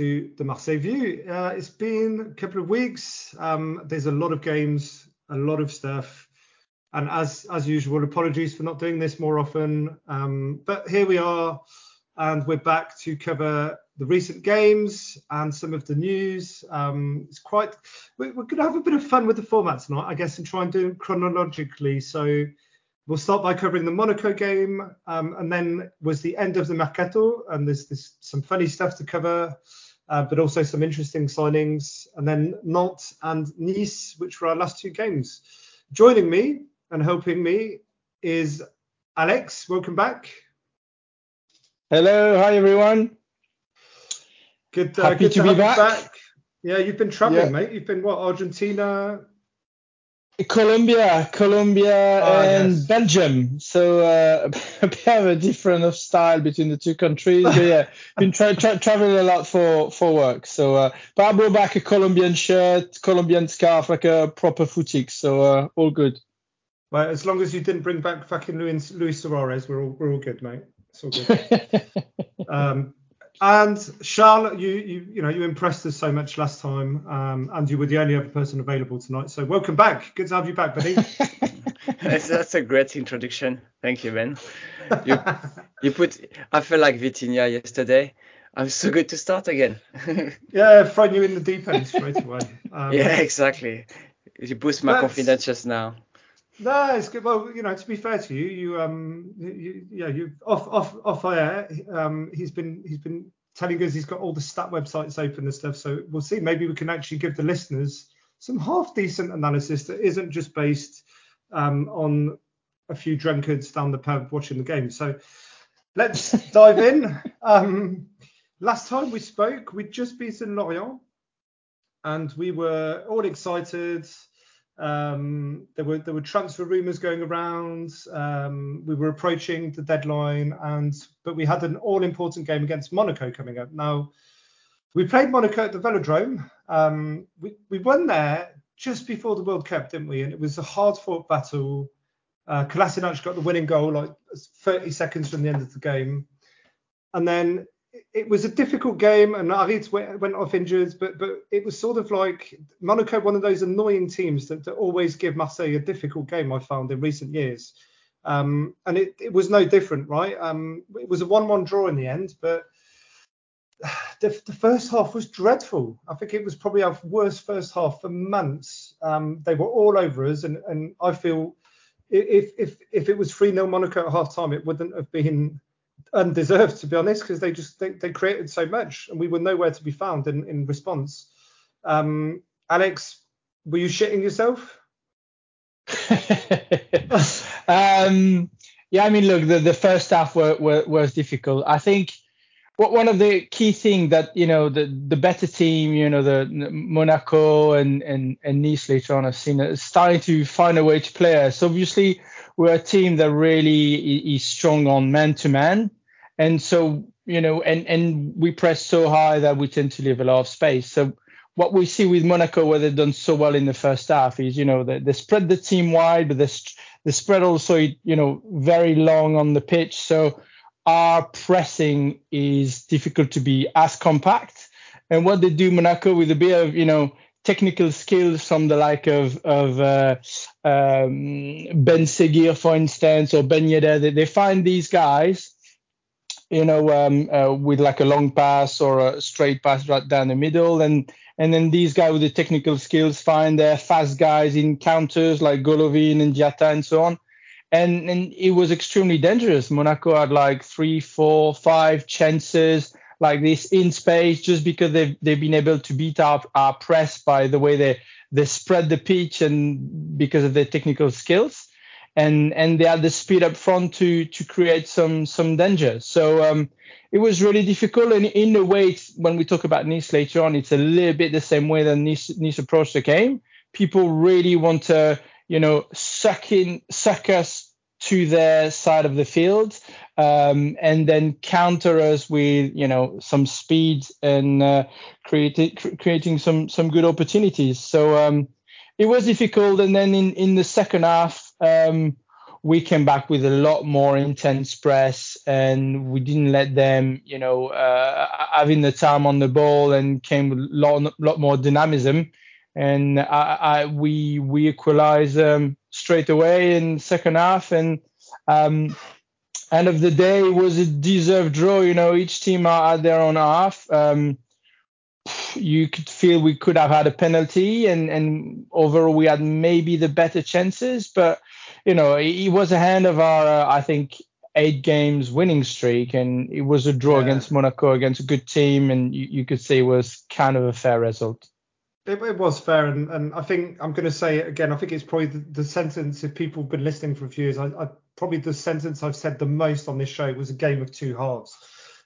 To the Marseille View. Uh, it's been a couple of weeks. Um, there's a lot of games, a lot of stuff, and as as usual, apologies for not doing this more often. Um, but here we are, and we're back to cover the recent games and some of the news. Um, it's quite. We're, we're going to have a bit of fun with the format tonight, I guess, and try and do it chronologically. So We'll start by covering the Monaco game, um, and then was the end of the Mercato, and there's, there's some funny stuff to cover, uh, but also some interesting signings, and then Nantes and Nice, which were our last two games. Joining me and helping me is Alex. Welcome back. Hello, hi everyone. Good, uh, Happy good to to, be back. back. Yeah, you've been traveling, Yeah. mate. You've been what? Argentina. Colombia, Colombia Ah, and yes. Belgium. So uh, a bit of a difference of style between the two countries. But yeah, been tra- tra- traveling a lot for for work. So uh, but I brought back a Colombian shirt, Colombian scarf, like a proper footique. So uh, all good. Well, as long as you didn't bring back fucking Luis, Luis Suarez, we're all we're all good, mate. It's all good. Um, and Charlotte, you, you you know you impressed us so much last time, um, and you were the only other person available tonight. So welcome back. Good to have you back, buddy. that's, that's a great introduction. Thank you, Ben. You, you put, I felt like Vitinha yesterday. I'm so good to start again. yeah, throwing you in the deep end straight away. Um, yeah, exactly. You boost my confidence just now. No, it's good. Well, you know, to be fair to you, you um, you, yeah, you off off off air. Um, he's been he's been telling us he's got all the stat websites open and stuff. So we'll see. Maybe we can actually give the listeners some half decent analysis that isn't just based um, on a few drunkards down the pub watching the game. So let's dive in. Um, last time we spoke, we'd just beaten Lorient, and we were all excited. Um, there were there were transfer rumours going around. Um, we were approaching the deadline, and but we had an all important game against Monaco coming up. Now we played Monaco at the Velodrome. Um, we we won there just before the World Cup, didn't we? And it was a hard fought battle. Uh, Kolasinac got the winning goal like 30 seconds from the end of the game, and then it- was a difficult game, and Harit went, off injured, but but it was sort of like Monaco, one of those annoying teams that, that always give Marseille a difficult game. I found in recent years, um, and it, it was no different, right? Um, it was a one-one draw in the end, but the, the first half was dreadful. I think it was probably our worst first half for months. Um, they were all over us, and and I feel if if if it was 3 0 Monaco at half time, it wouldn't have been undeserved to be honest, because they just they, they created so much, and we were nowhere to be found in in response. Um, Alex, were you shitting yourself? um, yeah, I mean, look, the, the first half were, were, was difficult. I think one of the key things that you know the the better team, you know, the Monaco and and and Nice later on have seen is starting to find a way to play us. Obviously, we're a team that really is strong on man to man, and so you know, and and we press so high that we tend to leave a lot of space. So what we see with Monaco, where they've done so well in the first half, is you know they, they spread the team wide, but they, they spread also you know very long on the pitch. So our pressing is difficult to be as compact. And what they do Monaco with a bit of you know technical skills from the like of of uh, um, Ben Seghir, for instance, or Ben Yedder, they, they find these guys you know, um, uh, with like a long pass or a straight pass right down the middle, and and then these guys with the technical skills find their fast guys in counters like Golovin and Diatta and so on, and and it was extremely dangerous. Monaco had like three, four, five chances. like this in space just because they've they've been able to beat our, our press by the way they they spread the pitch and because of their technical skills and and they had the speed up front to to create some some danger so um, it was really difficult and in a way when we talk about Nice later on it's a little bit the same way that Nice, Nice approached the game people really want to you know suck in suck us to their side of the field um, and then counter us with you know some speed and uh, creating creating some some good opportunities. So um, it was difficult, and then in in the second half. Um, we came back with a lot more intense press and we didn't let them, you know, uh, having the time on the ball and came with a lot, lot more dynamism. And I, I, we we equalized um, straight away in second half and um, end of the day was a deserved draw. You know, each team had their own half. Um, you could feel we could have had a penalty, and and overall we had maybe the better chances, but you know it, was a hand of our uh, I think eight games winning streak, and it was a draw yeah. against Monaco against a good team, and you, you could say it was kind of a fair result. It, it, was fair, and, and I think I'm going to say it again. I think it's probably the, the sentence. If people have been listening for a few years, I, I, probably the sentence I've said the most on this show was a game of two halves.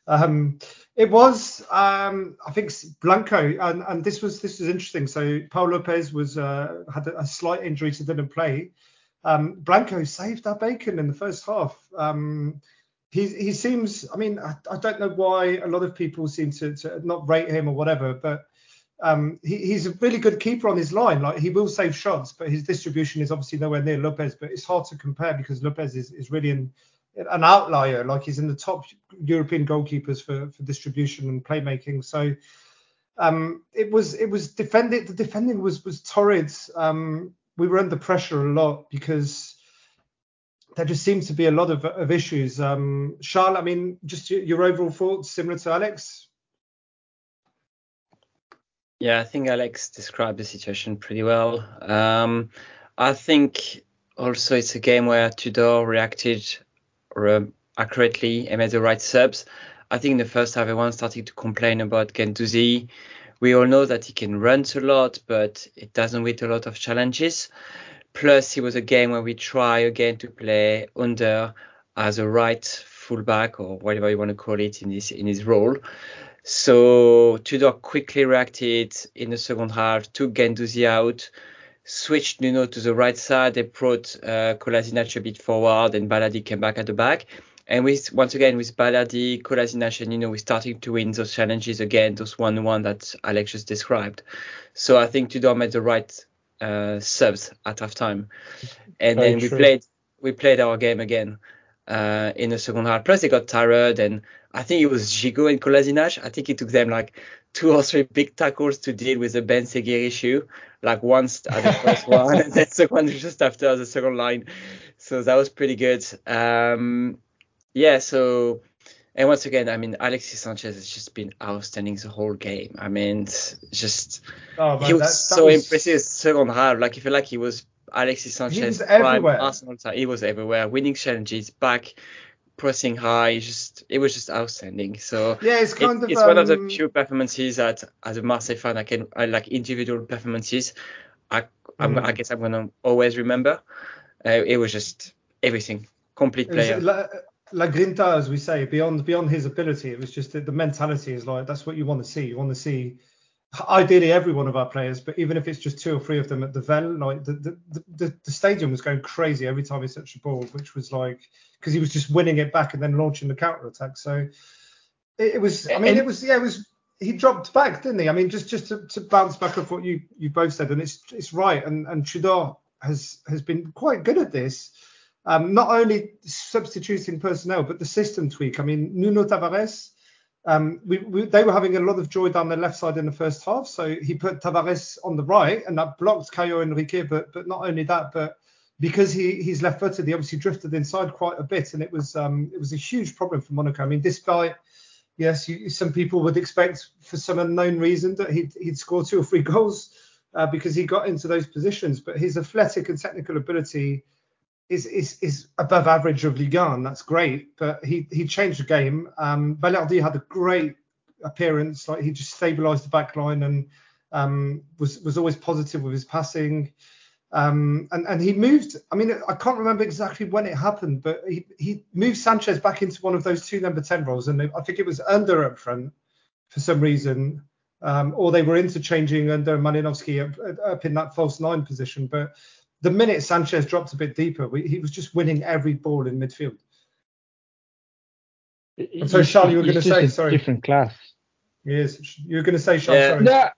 Um, it was, um, I think, Blanco, and, and this was this was interesting. So Pau Lopez was uh, had a, a, slight injury, so didn't play. Um, Blanco saved our bacon in the first half. Um, he he seems, I mean, I, I, don't know why a lot of people seem to, to not rate him or whatever, but um, he, he's a really good keeper on his line. Like he will save shots, but his distribution is obviously nowhere near Lopez. But it's hard to compare because Lopez is, is really an, an outlier. Like he's in the top European goalkeepers for, for distribution and playmaking. So um, it was it was defended. The defending was was torrid. Um, we were under pressure a lot because there just seems to be a lot of, of issues. Um, Charles, I mean, just your, your overall thoughts, similar to Alex. Yeah, I think Alex described the situation pretty well. Um, I think also it's a game where Tudor reacted accurately and made the right subs. I think in the first half, everyone started to complain about Guendouzi. We all know that he can run a lot, but it doesn't with a lot of challenges. Plus, it was a game where we try again to play under as a right fullback or whatever you want to call it in this in his role. So Tudor quickly reacted in the second half, took Guendouzi out, switched Nuno to the right side. They brought uh, Kolasinac a bit forward, and Balerdi came back at the back. And with once again with Balerdi, Kolasinac, and Nuno, we're starting to win those challenges again, those one-one that Alex just described. So I think Tudor made the right uh, subs at half time, and Very then we true. played we played our game again uh, in the second half. Plus they got tired and I think it was Gigot and Kolasinac. I think it took them like two or three big tackles to deal with the Ben Seghir issue. Like once at the first one and then the second one just after the second line. So that was pretty good. Um, yeah, so and once again, I mean, Alexis Sanchez has just been outstanding the whole game. I mean, just oh, man, he was that, that so was... impressive second half. Like, I feel like he was Alexis Sanchez. He was everywhere. Arsenal. He was everywhere, winning challenges, back pressing high. Just it was just outstanding. So yeah, it's kind it, of it's um, one of the um, few performances that as a Marseille fan I can I like individual performances. I mm. i guess I'm gonna always remember. Uh, it was just everything, complete player. La, La Grinta, as we say, beyond beyond his ability, it was just the, the mentality is like that's what you want to see. You want to see ideally every one of our players, but even if it's just two or three of them at the Vel, like the the, the, the stadium was going crazy every time he touched the ball, which was like because he was just winning it back and then launching the counter attack. So it, it was, I mean, and, it was, yeah, it was. He dropped back, didn't he? I mean, just just to, to bounce back off what you you both said, and it's it's right, and and Tudor has has been quite good at this. Um, not only substituting personnel, but the system tweak. I mean, Nuno Tavares um, we, we, they were having a lot of joy down the left side in the first half, so he put Tavares on the right, and that blocked Caio Henrique. But but not only that, but because he he's left-footed, he obviously drifted inside quite a bit, and it was um, it was a huge problem for Monaco. I mean, despite yes, you, some people would expect for some unknown reason that he'd he'd score two or three goals uh, because he got into those positions, but his athletic and technical ability is is is above average of Ligue 1. That's great, but he he changed the game. Um, Balerdi had a great appearance. Like he just stabilised the back line and um, was was always positive with his passing. Um, and, and he moved, I mean, I can't remember exactly when it happened, but he, he moved Sanchez back into one of those two number 10 roles. And I think it was under up front for some reason, um, or they were interchanging under Malinovsky up, up, in that false nine position. But the minute Sanchez dropped a bit deeper, we, he was just winning every ball in midfield. I'm sorry, Charles, you were going to say, sorry. Different class. Yes, you were going to say, Charles, yeah. sorry. No,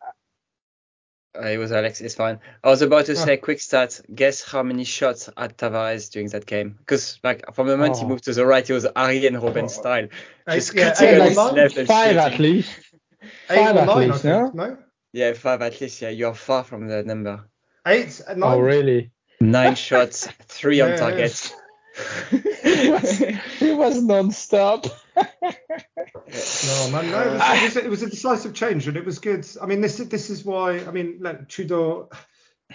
uh, it was Alex. It's fine. I was about to oh. say quick stat. Guess how many shots had Tavares during that game? Because like from the moment oh. he moved to the right, it was Arjen Robben oh. style. Just yeah, eight like left and five at least. Five at least, no? no? Yeah, five at least. Yeah, you're far from the number. Eight, nine. Oh really? Nine shots, three on target. he, was, he was non-stop. no man, no, it was, it, was, it was, a decisive change and it was good. I mean, this this is why. I mean, like Tudor,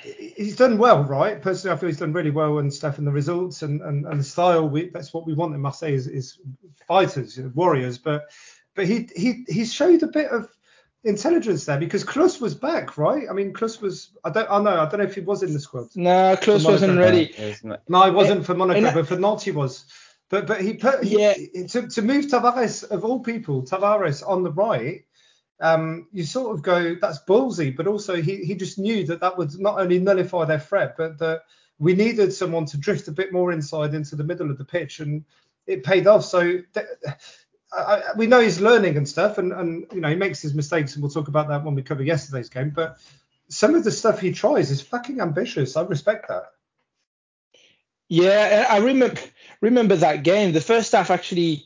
he's done well, right? Personally, I feel he's done really well and stuff. And the results and and, and the style, we, that's what we want in Marseille is, is fighters, warriors. But but he he he showed a bit of intelligence there because Clauss was back, right? I mean, Clauss was. I don't. I know. I don't know if he was in the squad. No, Clauss wasn't ready. No, he wasn't for Monaco, and, but for Nantes he was. But but he put yeah he, to to move Tavares of all people Tavares on the right. Um, you sort of go that's ballsy, but also he he just knew that that would not only nullify their threat, but that we needed someone to drift a bit more inside into the middle of the pitch, and it paid off. So. I, we know he's learning and stuff, and, and you know he makes his mistakes, and we'll talk about that when we cover yesterday's game. But some of the stuff he tries is fucking ambitious. I respect that. Yeah, I remember remember that game. The first half actually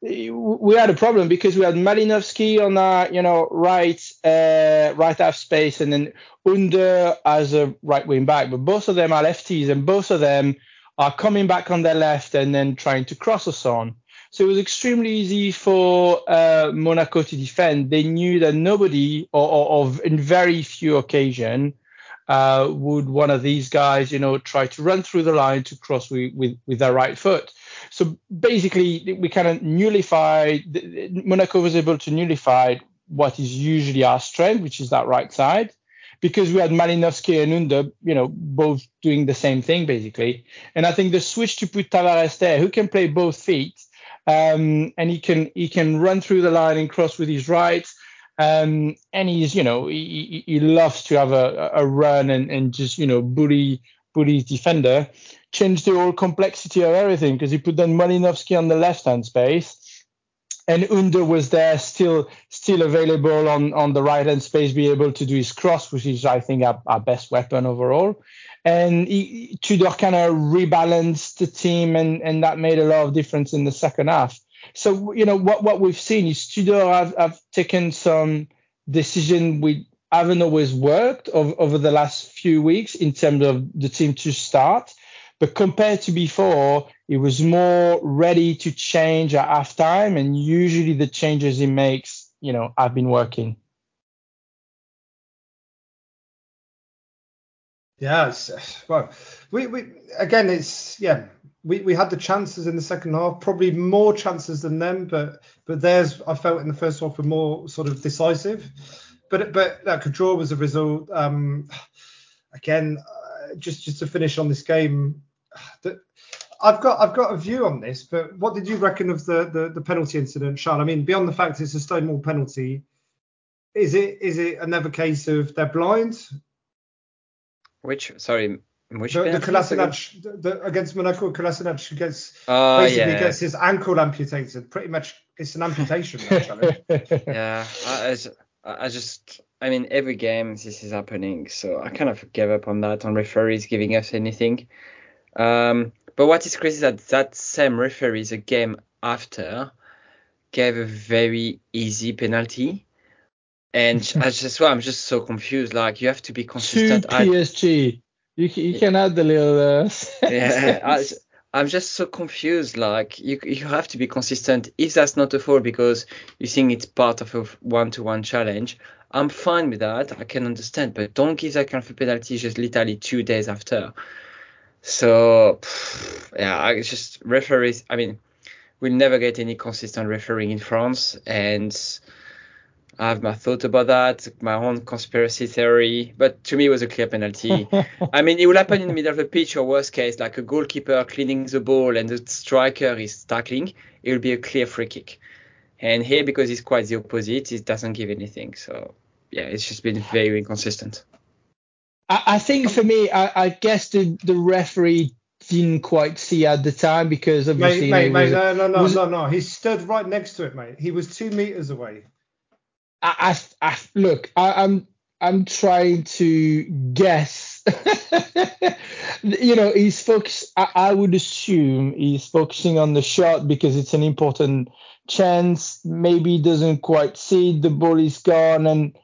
we had a problem because we had Malinovsky on our you know right uh, right half space and then Under as a right wing back, but both of them are lefties and both of them are coming back on their left and then trying to cross us on. So it was extremely easy for uh, Monaco to defend. They knew that nobody, or, or, or in very few occasions, uh, would one of these guys, you know, try to run through the line to cross with, with, with their right foot. So basically, we kind of nullified, Monaco was able to nullify what is usually our strength, which is that right side, because we had Malinovsky and Under, you know, both doing the same thing basically. And I think the switch to put Tavares there, who can play both feet, um, and he can he can run through the line and cross with his right. Um, and he's, you know, he, he loves to have a, a run and, and just, you know, bully bully his defender. Changed the whole complexity of everything because he put then Malinovsky on the left hand space. And Under was there still still available on, on the right hand space, be able to do his cross, which is I think our, our best weapon overall. And he, Tudor kind of rebalanced the team and, and that made a lot of difference in the second half. So you know what what we've seen is Tudor have, have taken some decision we haven't always worked over, over the last few weeks in terms of the team to start. But compared to before, it was more ready to change at halftime, and usually the changes he makes, you know, have been working. Yeah, well, we, we again, it's yeah, we, we had the chances in the second half, probably more chances than them, but but theirs I felt in the first half were more sort of decisive. But but like a draw was a result. Um, again, uh, just just to finish on this game, that I've got I've got a view on this. But what did you reckon of the the, the penalty incident, Charles? I mean, beyond the fact it's a Stonewall penalty, is it is it another case of they're blind? Which sorry, which the, the Kolasinac, the, the, against Monaco, Kolasinac gets uh, basically yeah. gets his ankle amputated. Pretty much, it's an amputation. yeah, I, I, just, I mean, every game this is happening, so I kind of gave up on that on referees giving us anything. Um, but what is crazy is that that same referee, the game after, gave a very easy penalty. And I just, well, I'm just so confused. Like, you have to be consistent. To PSG. You you can add the little. Uh, yeah, I, I'm just so confused. Like you you have to be consistent. If that's not a foul because you think it's part of a one-to-one challenge, I'm fine with that. I can understand, but don't give that kind of a penalty just literally two days after. So yeah, I just referees. I mean, we'll never get any consistent refereeing in France, and I have my thought about that, my own conspiracy theory, but to me it was a clear penalty. I mean, it will happen in the middle of the pitch, or worst case, like a goalkeeper cleaning the ball and the striker is tackling, it will be a clear free kick. And here, because it's quite the opposite, it doesn't give anything. So yeah, it's just been very inconsistent. I, I think for me, I, I guess the, the referee didn't quite see at the time because obviously. Mate, mate, was, mate, no, no, no, was, no, no. He stood right next to it, mate. He was two meters away. I, I, I look, I, I'm I'm trying to guess. you know, he's focus. I, I, would assume he's focusing on the shot because it's an important chance. Maybe he doesn't quite see the ball is gone, and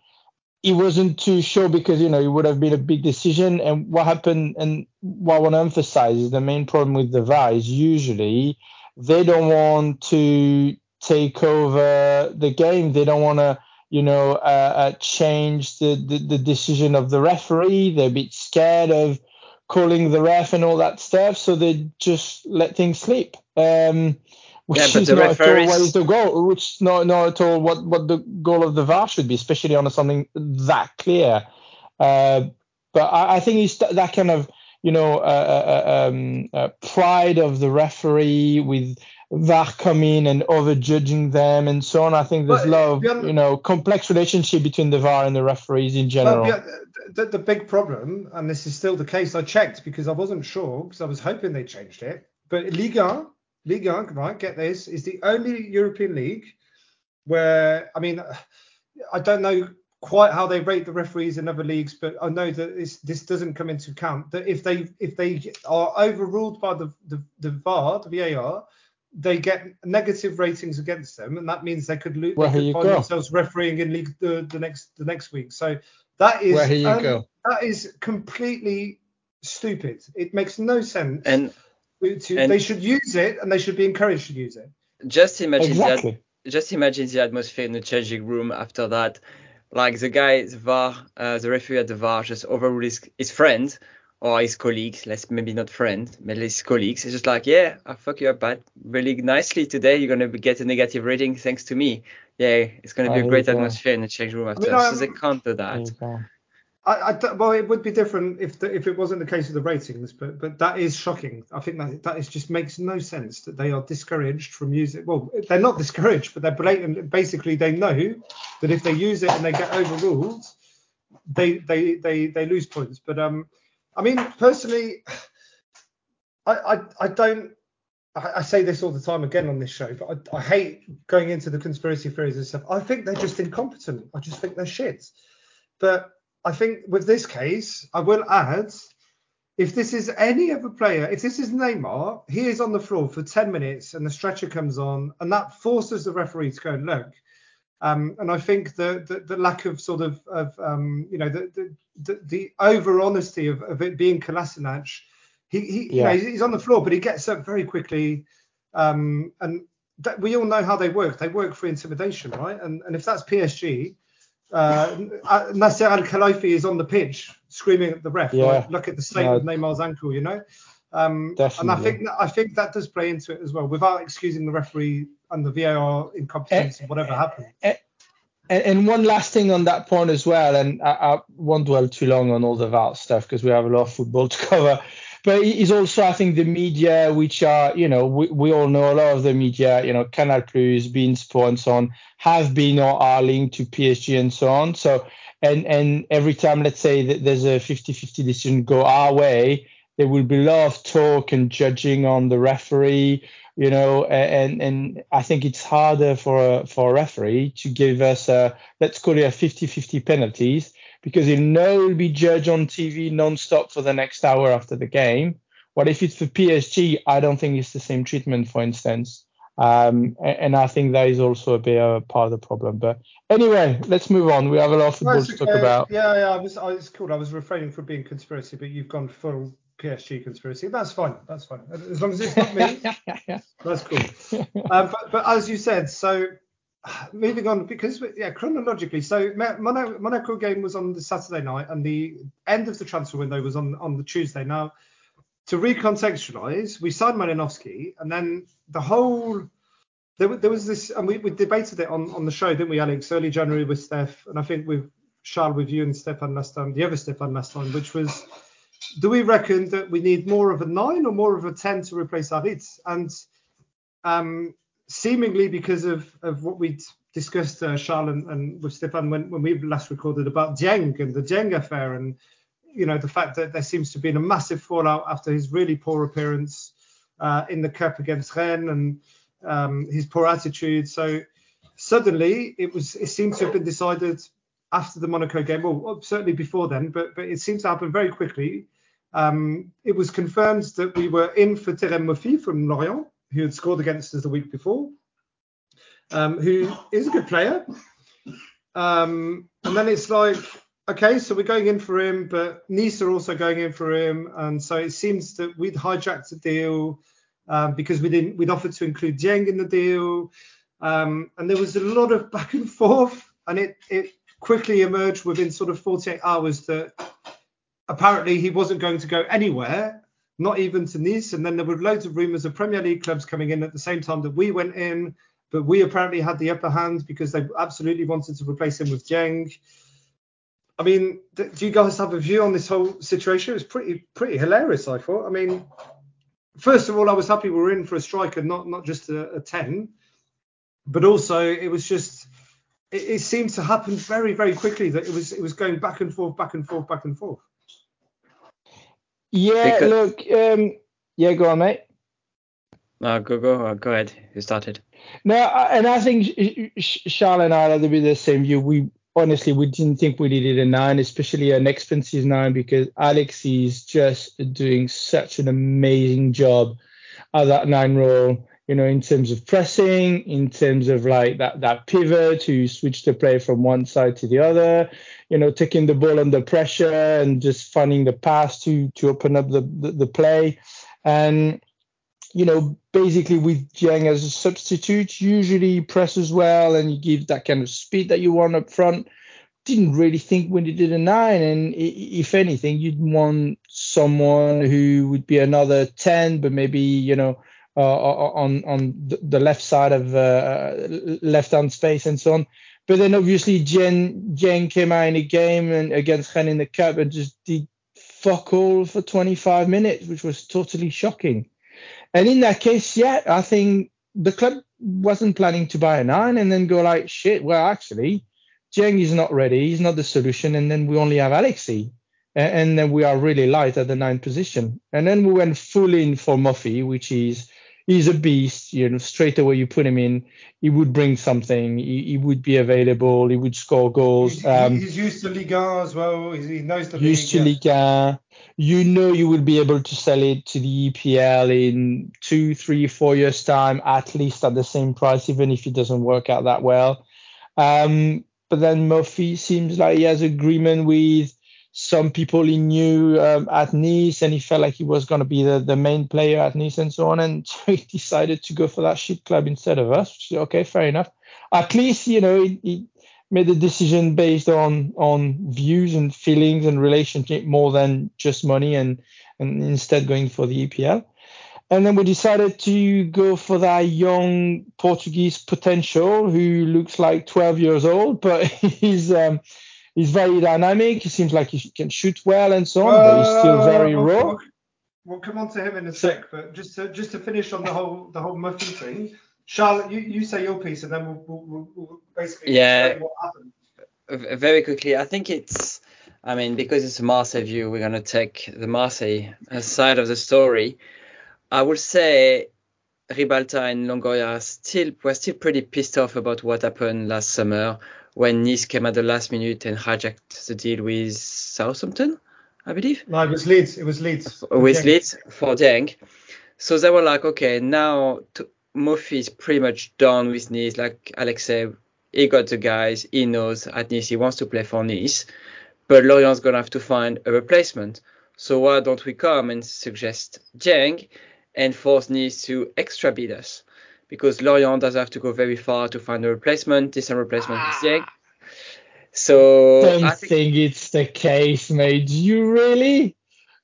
he wasn't too sure because you know it would have been a big decision. And what happened, and what I want to emphasize is the main problem with the VAR is usually they don't want to take over the game. They don't want to you know, uh, uh, change the, the, the, decision of the referee. They're a bit scared of calling the ref and all that stuff, so they just let things slip. Um, which yeah, is not referees... at all what is the goal, which is not, not at all what, what the goal of the VAR should be, especially on something that clear. Uh, but I, I, think it's that kind of, you know, uh, uh, um, uh, pride of the referee with VAR come in and overjudging them and so on. I think there's a lot of you know complex relationship between the VAR and the referees in general. Well, uh, the, the, big problem, and this is still the case, I checked because I wasn't sure because I was hoping they changed it. But Liga, Liga, right, get this, is the only European league where I mean, I don't know quite how they rate the referees in other leagues, but I know that this this doesn't come into account. That if they if they are overruled by the the, the VAR, the VAR they get negative ratings against them, and that means they could, lo- well, they could find go. themselves refereeing in league the, the next the next week. So that is well, here you um, go. that is completely stupid. It makes no sense. And, to, and they should use it, and they should be encouraged to use it. Just imagine exactly. that. Just imagine the atmosphere in the changing room after that. Like the guy, the VAR, uh, the referee at the VAR just overruled his, his friend or his colleagues, let's maybe not friend, but his colleagues. It's just like, yeah, I fuck you up but really nicely today. You're gonna get a negative rating thanks to me. Yeah, it's gonna be a great yeah. atmosphere in the change room after. mean, so I'm- they can't do that. I, I well, it would be different if the, if it wasn't the case of the ratings, but but that is shocking. I think that that is just makes no sense that they are discouraged from using. Well, they're not discouraged, but they're blatant. Basically, they know that if they use it and they get overruled, they they they they lose points. But um, I mean, personally, I I, I don't. I, say this all the time again on this show, but I, I hate going into the conspiracy theories and stuff. I think they're just incompetent. I just think they're shit. But I think with this case, I will add, if this is any other player, if this is Neymar, he is on the floor for 10 minutes and the stretcher comes on, and that forces the referee to go and look. Um, and I think the, the, the lack of sort of, of um, you know, the, the, the, the over honesty of, of it being Kolasinac, he, he you know, he's, on the floor, but he gets up very quickly. Um, and that, we all know how they work. They work for intimidation, right? And, and if that's PSG, uh, Nasser Al Khelaifi is on the pitch screaming at the ref. Yeah. Like, look at the state No. of Neymar's ankle, you know. Um, and I think that, I think that does play into it as well, without excusing the referee and the VAR incompetence and whatever happened. And, and one last thing on that point as well, and I, I won't dwell too long on all the VAR stuff because we have a lot of football to cover. But it is also, I think, the media, which are, you know, we, we all know a lot of the media, you know, Canal Plus, Bein Sport, and so on, have been or are linked to PSG and so on. So, and and every time, let's say that there's a 50-50 decision go our way, there will be a lot of talk and judging on the referee, you know, and and I think it's harder for a, for a referee to give us a let's call it a 50-50 penalties because he'll know he'll be judged on TV non-stop for the next hour after the game. What if it's for PSG? I don't think it's the same treatment, for instance. Um, and I think that is also a bit of a part of the problem. But anyway, let's move on. We have a lot of football That's to talk about. Yeah, yeah, I was, I was cool. I was refraining from being conspiracy, but you've gone full PSG conspiracy. That's fine. That's fine. As long as it's not me, that's cool. Um, but, but as you said, so moving on because yeah, chronologically, so Monaco, Monaco game was on the Saturday night, and the end of the transfer window was on on the Tuesday. Now, to recontextualize, we signed Malinovsky, and then the whole there, there was this, and we, we debated it on, on the show, didn't we, Alex? Early January with Steph, and I think with Charles, with you and Stefan last time, the other Stefan last time, which was, do we reckon that we need more of a nine or more of a ten to replace Harit? And um, seemingly because of, of what we'd discussed, uh, Charles and, and with Stefan when, when we last recorded about Dieng and the Dieng affair, and you know the fact that there seems to be a massive fallout after his really poor appearance uh, in the cup against Rennes and um, his poor attitude. So suddenly it was it seems to have been decided after the Monaco game, well certainly before then, but but it seems to happen very quickly. Um, it was confirmed that we were in for Terem Moffi from Lorient, who had scored against us the week before, um, who is a good player. Um, and then it's like, okay, so we're going in for him, but Nice are also going in for him, and so it seems that we'd hijacked the deal um, because we didn't we'd offered to include Dieng in the deal, um, and there was a lot of back and forth, and it it quickly emerged within sort of 48 hours that apparently he wasn't going to go anywhere, not even to Nice, and then there were loads of rumours of Premier League clubs coming in at the same time that we went in, but we apparently had the upper hand because they absolutely wanted to replace him with Dieng. I mean, do you guys have a view on this whole situation? It was pretty pretty hilarious, I thought. I mean, first of all, I was happy we were in for a striker, not not just a, a ten, but also it was just it, it, seemed to happen very very quickly that it was it was going back and forth, back and forth, back and forth. Yeah, because... look, um, yeah, go on, mate. No, go go uh, go ahead. You started. No, and I think Charles and I had a bit the same view. We honestly we didn't think we needed a nine, especially an expensive nine, because Alex is just doing such an amazing job at that nine role. You know, in terms of pressing, in terms of like that that pivot to switch the play from one side to the other. You know, taking the ball under pressure and just finding the pass to to open up the the, the play. And you know, basically with Dieng as a substitute, usually press as well and you give that kind of speed that you want up front. Didn't really think when you did a nine, and if anything, you'd want someone who would be another ten, but maybe you know uh, on on the left side of uh, left hand space and so on. But then obviously Dieng Dieng came out in a game and against Rennes in the cup and just did fuck all for 25 minutes, which was totally shocking. And in that case, yeah, I think the club wasn't planning to buy a nine and then go like, shit, well, actually, Dieng is not ready. He's not the solution. And then we only have Alexi. And, then we are really light at the nine position. And then we went full in for Moffi, which is he's a beast. You know, straight away you put him in, he would bring something. He, he would be available. He would score goals. He's, um, he's used to Ligue 1 as well. He knows the used league, to 1. You know you will be able to sell it to the EPL in two, three, four years time, at least at the same price, even if it doesn't work out that well. Um, but then Moffi seems like he has agreement with some people he knew um, at Nice, and he felt like he was going to be the, the main player at Nice and so on. And so he decided to go for that shit club instead of us. okay, fair enough. At least you know he, he, made a decision based on on views and feelings and relationship more than just money, and and instead going for the EPL. And then we decided to go for that young Portuguese potential who looks like 12 years old, but he's um, he's very dynamic. He seems like he can shoot well and so on, uh, but he's still very we'll, raw. We'll, we'll, come on to him in a sec, but just to, just to finish on the whole the whole Moffi thing, Charlotte, you, you say your piece, and then we'll, we'll, we'll basically yeah. what happened. Very quickly, I think it's. I mean, because it's a Marseille view, we're going to take the Marseille side of the story. I would say Ribalta and Longoria still were still pretty pissed off about what happened last summer when Nice came at the last minute and hijacked the deal with Southampton, I believe. No, it was Leeds. It was Leeds. With Leeds for Dieng. So they were like, okay, now to, Moffi is pretty much done with Nice. Like Alex said, he got the guys. He knows at Nice he wants to play for Nice. But Lorient's going to have to find a replacement. So why don't we come and suggest Dieng and force Nice to extra bid us? Because Lorient does have to go very far to find a replacement, decent replacement ah. Dieng. So don't I think, think, it's the case, mate. You really?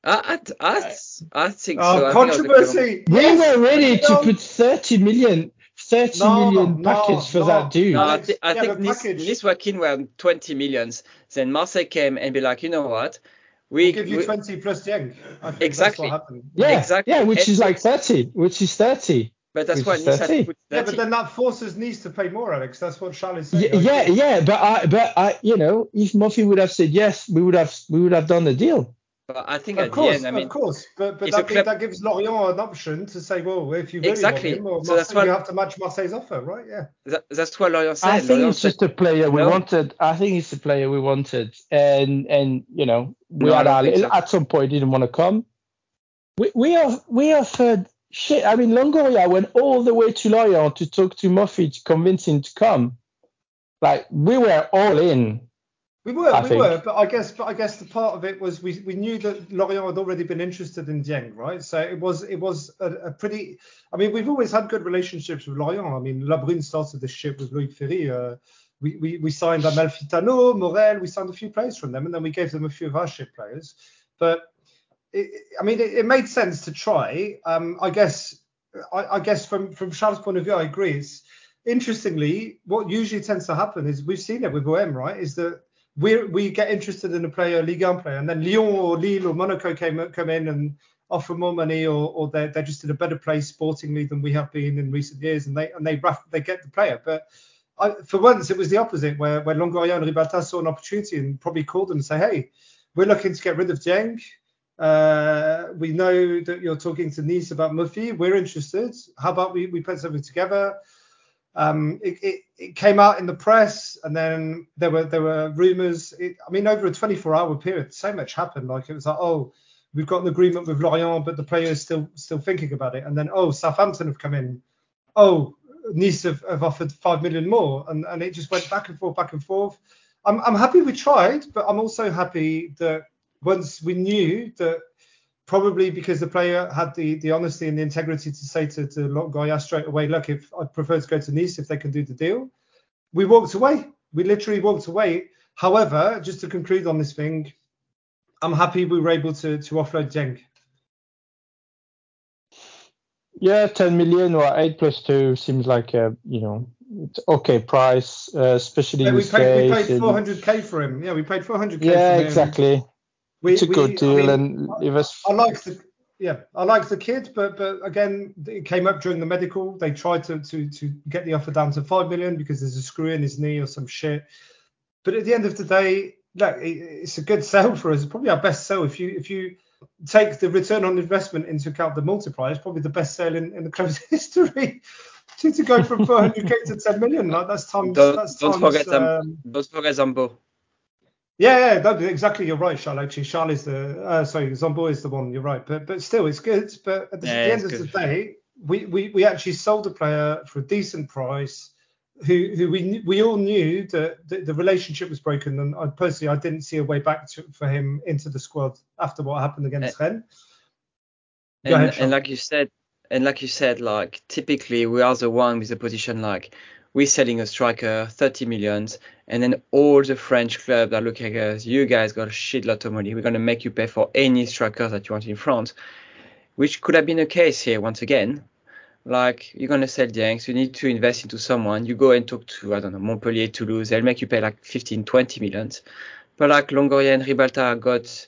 I, I, I, I think oh, so. Controversy. we yes. were ready to put 30 million, thirty No, million no, package for no. that dude. No, I, Alex, thi- I yeah, think the Nice, package- Nice were keen were on 20 millions. Then Marseille came and be like, you know what? We, We'll give you we- 20 plus Dieng. I think Exactly. That's what happened. yeah, exactly. yeah, which And- is like thirty, which is thirty. But that's which why is Nice had 30. to put Yeah, but then that forces Nice to pay more, Alex. That's what Charles is Yeah, saying. yeah, yeah, but I, but I, you know, if Moffi would have said yes, we would have, we would have done the deal. But I think Of at course, the end, I mean, of course, but but if a that, club- that gives Lorient an option to say, well, if you really Exactly. want him, or So that's Marseille, you have to match Marseille's offer, right? Yeah. that, that's what Lorient said. I think Lorient it's said, just a player we No. wanted. I think it's a player we wanted, and and you know, we No, had our, so. at some point didn't want to come. We we are we offered shit. I mean, Longoria went all the way to Lorient to talk to Moffi to convince him to come. Like we were all in. We were, I we think. were, but I guess, but I guess the part of it was we, we knew that Lorient had already been interested in Dieng, right? So it was it was a, a pretty. I mean, we've always had good relationships with Lorient. I mean, Labrune started this ship with Loic Ferry. Uh, we, we we signed Amalfitano, Morel. We signed a few players from them, and then we gave them a few of our ship players. But it, I mean, it, it made sense to try. Um, I guess, I, I guess from from Charles' point of view, I agree. It's interestingly what usually tends to happen is we've seen it with OM, right? Is that we we get interested in a player, Ligue 1 player, and then Lyon or Lille or Monaco came come in and offer more money, or, or they're, they're just in a better place sportingly than we have been in recent years, and they and they raff- they get the player. But I, for once, it was the opposite, where where Longoria and Ribalta saw an opportunity and probably called them and say, hey, we're looking to get rid of Dieng. Uh, we know that you're talking to Nice about Moffi. We're interested. How about we, we put something together? Um, it, it, it came out in the press, and then there were there were rumors. I mean, over a 24-hour period, so much happened. Like it was like, oh, we've got an agreement with Lorient, but the player is still still thinking about it. And then, oh, Southampton have come in. Oh, Nice have, have offered five million more, and, and it just went back and forth, back and forth. I'm I'm happy we tried, but I'm also happy that once we knew that probably because the player had the, the honesty and the integrity to say to, to Goya straight away, look, if I'd prefer to go to Nice if they can do the deal. We walked away. We literally walked away. However, just to conclude on this thing, I'm happy we were able to, to offload Dieng. Yeah, 10 million or 8 plus 2 seems like a, you know, it's okay price, uh, especially Yeah, we paid we paid 400k for him. Yeah, we paid 400k. Yeah, for him. exactly. We, It's a we- good I deal, mean, and it was. I like the yeah, I like the kid, but but again, it came up during the medical. They tried to to to get the offer down to five million because there's a screw in his knee or some shit. But at the end of the day, look, it, it's a good sell for us. It's probably our best sell if you if you take the return on investment into account, the multiplier is probably the best sale in, in the club's history. to, to go from 400k to 10 million, like that's times. Don't- that's don't times, forget them. um, Don't forget Zambo. Yeah, yeah, that, exactly. You're right, Charles. Actually, Charles is the uh, sorry, Zambo is the one. You're right, but but still, it's good. But at the, Yeah, the end of good. the day, we, we we actually sold a player for a decent price, who who we we all knew that the, the relationship was broken, and I personally I didn't see a way back to, for him into the squad after what happened against Rennes. Go And, and like you said, and like you said, like typically we are the one with a position like we're selling a striker 30 millions, and then all the French clubs are looking at us. Uh, you guys got a shit lot of money. We're gonna make you pay for any striker that you want in France, which could have been the case here once again. Like you're gonna sell Dieng, you need to invest into someone. You go and talk to I don't know Montpellier, Toulouse. They'll make you pay like 15, 20 millions. But like Longoria and Ribalta got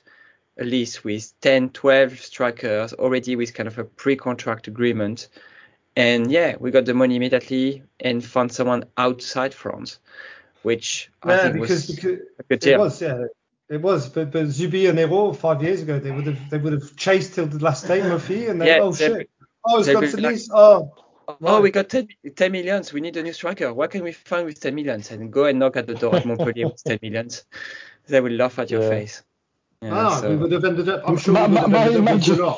a lease with 10, 12 strikers already with kind of a pre-contract agreement. And yeah, we got the money immediately and found someone outside France, which I think because, was because a good it was, yeah, it was. But but Zubi and Nero five years ago, they would have they would have chased till the last day, Moffi, and they Yeah, oh shit, oh it's they got will to like- Nice, oh Oh, we got 10, 10 millions. We need a new striker. What can we find with 10 millions? And go and knock at the door at Montpellier with 10 millions. They will laugh at your Yeah. face. Yeah, ah, so- we would have ended up. I'm sure Ma- we would have ended ma- up imagine- Goulart.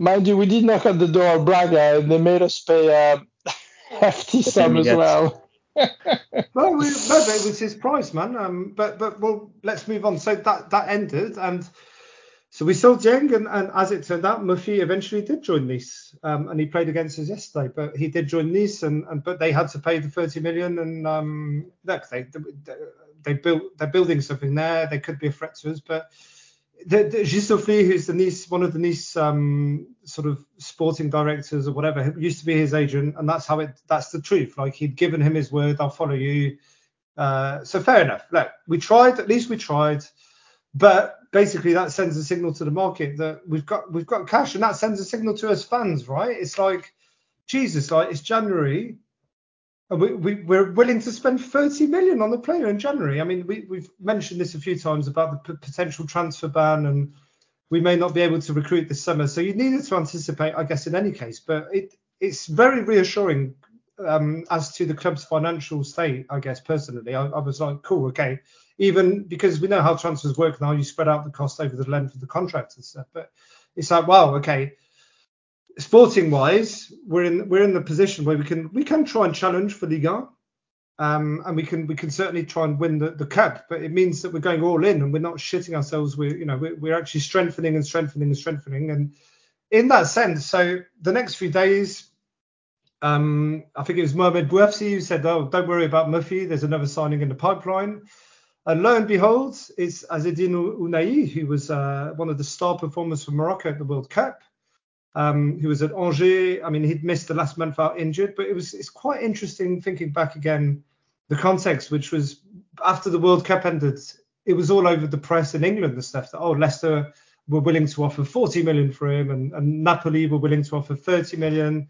Mind you, we did knock at the door of Braga and they made us pay a hefty sum as well. Well, we, no, it was his price, man. Um, but but well, let's move on. So that that ended, and so we sold Dieng, and, and as it turned out, Moffi eventually did join Nice, um, and he played against us yesterday. But he did join Nice, and, and but they had to pay the 30 million, and um, look, they they, they built they're building something there. They could be a threat to us, but the, the Ghisolfi, who's the Nice, one of the Nice um, sort of sporting directors or whatever, used to be his agent, and that's how it. That's the truth. Like he'd given him his word, I'll follow you. Uh, so fair enough. Look, we tried. At least we tried. But basically, that sends a signal to the market that we've got we've got cash, and that sends a signal to us fans, right? It's like Jesus, like it's January. And we, we, we're willing to spend 30 million on the player in January. I mean, we, we've mentioned this a few times about the p- potential transfer ban, and we may not be able to recruit this summer. So you needed to anticipate, I guess, in any case. But it, it's very reassuring um, as to the club's financial state, I guess, personally. I, I was like, cool, okay. Even because we know how transfers work now, you spread out the cost over the length of the contract and stuff. But it's like, wow, okay sporting wise, we're in we're in the position where we can we can try and challenge for Liga, um, and we can we can certainly try and win the, the cup. But it means that we're going all in and we're not shitting ourselves. We're you know we're, we're actually strengthening and strengthening and strengthening. And in that sense, so the next few days, um, I think it was Mohamed Bouhafsi who said, "Oh, don't worry about Moffi. There's another signing in the pipeline." And lo and behold, it's Azzedine Ounahi, who was uh, one of the star performers for Morocco at the World Cup um, who was at Angers. I mean, he'd missed the last month out injured, but it was it's quite interesting thinking back again the context, which was after the World Cup ended, it was all over the press in England the stuff that oh Leicester were willing to offer 40 million for him and, and Napoli were willing to offer 30 million,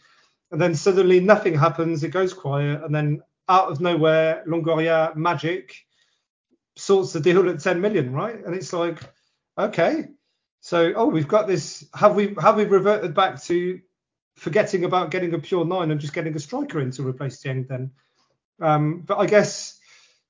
and then suddenly nothing happens, it goes quiet, and then out of nowhere Longoria magic sorts the deal at 10 million, right? And it's like okay, so, oh, we've got this. Have we have we reverted back to forgetting about getting a pure nine and just getting a striker in to replace Dieng then? Um, but I guess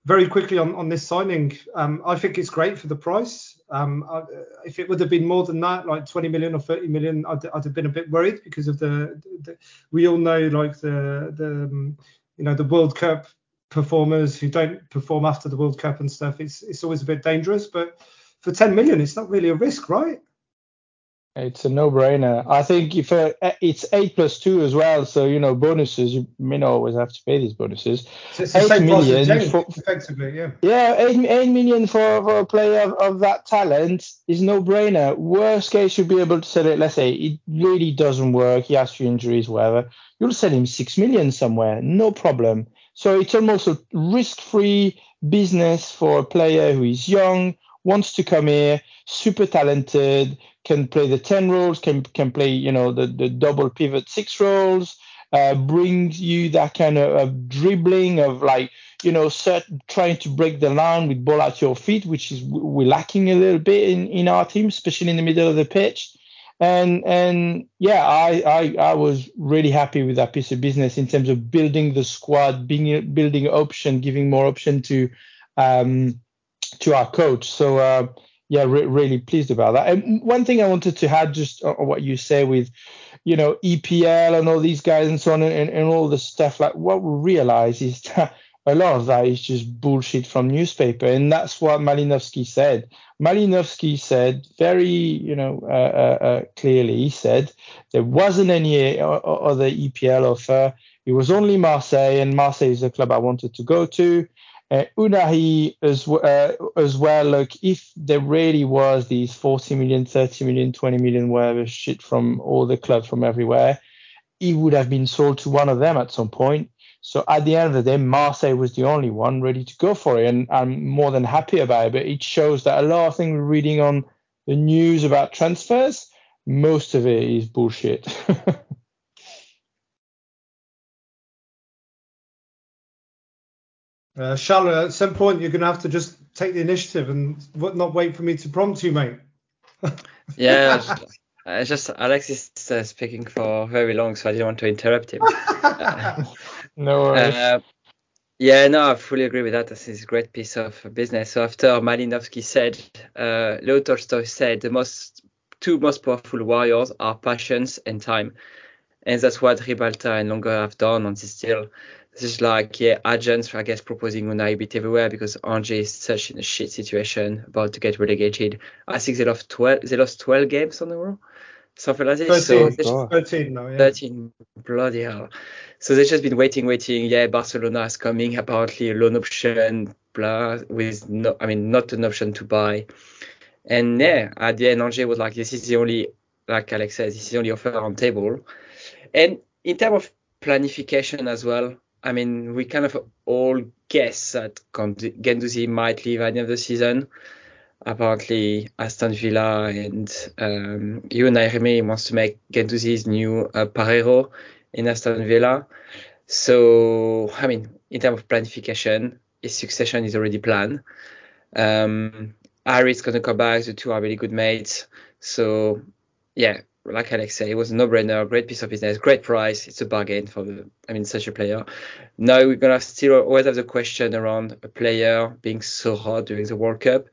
very quickly on, on this signing, um, I think it's great for the price. Um, I, if it would have been more than that, like 20 million or 30 million, I'd, I'd have been a bit worried because of the, the we all know like the the um, you know the World Cup performers who don't perform after the World Cup and stuff. It's it's always a bit dangerous, but for 10 million, it's not really a risk, right? It's a no-brainer. I think if uh, it's eight plus two as well, so you know bonuses. You may not always have to pay these bonuses. So it's eight million for, effectively, yeah. Yeah, eight, eight million for, for a player of, of that talent is no-brainer. Worst case, you'll be able to sell it. Let's say it really doesn't work. He has few injuries, whatever. You'll sell him six million somewhere, no problem. So it's almost a risk-free business for a player who is young, wants to come here, super talented, can play the 10 roles, can can play, you know, the, the double pivot six roles, uh, brings you that kind of, of dribbling of like, you know, certain, trying to break the line with ball at your feet, which is we're lacking a little bit in, in our team, especially in the middle of the pitch. And and yeah, I, I I was really happy with that piece of business in terms of building the squad, being building option, giving more option to um to our coach. So uh, yeah, re- really pleased about that. And one thing I wanted to add just on what you say with, you know, EPL and all these guys and so on and, and all the stuff. Like what we realize is that a lot of that is just bullshit from newspaper, and that's what Malinovskyi said. Malinovskyi said very, you know, uh, uh, uh, clearly. He said there wasn't any other EPL offer. It was only Marseille, and Marseille is a club I wanted to go to. Uh, Ounahi as, uh, as well, like if there really was these 40 million, 30 million, 20 million, whatever shit from all the clubs from everywhere, he would have been sold to one of them at some point. So at the end of the day, Marseille was the only one ready to go for it, and I'm more than happy about it. But it shows that a lot of things we're reading on the news about transfers, most of it is bullshit. Uh, Charlotte, at some point you're going to have to just take the initiative and not wait for me to prompt you, mate. yeah, I just Alex is uh, speaking for very long, so I didn't want to interrupt him. uh, no worries. Uh, yeah, no, I fully agree with that. This is a great piece of business. So after Malinovskyi said, uh, Leo Tolstoy said, the most two most powerful warriors are passions and time, and that's what Ribalta and Longoria have done on this deal. This is like, yeah, agents, I guess, proposing Ounahi bit everywhere because Angers is such in a shit situation, about to get relegated. I think they lost 12, they lost 12 games on the row, something like this. 13, so 13 now, yeah. 13, bloody hell. So they've just been waiting, waiting. Yeah, Barcelona is coming, apparently a loan option, blah, with no, I mean, not an option to buy. And yeah, at the end, Angers was like, this is the only, like Alex says, this is the only offer on table. And in terms of planification as well, I mean, we kind of all guess that Guendouzi might leave at the end of the season. Apparently, Aston Villa and um, Unai Emery wants to make Guendouzi's new uh, Parejo in Aston Villa. So, I mean, in terms of planification, his succession is already planned. Um, Harit's going to come back. The two are really good mates. So, yeah, like Alex said, it was a no-brainer, great piece of business, great price. It's a bargain for the, I mean, such a player. Now we're gonna have still always have the question around a player being so hot during the World Cup.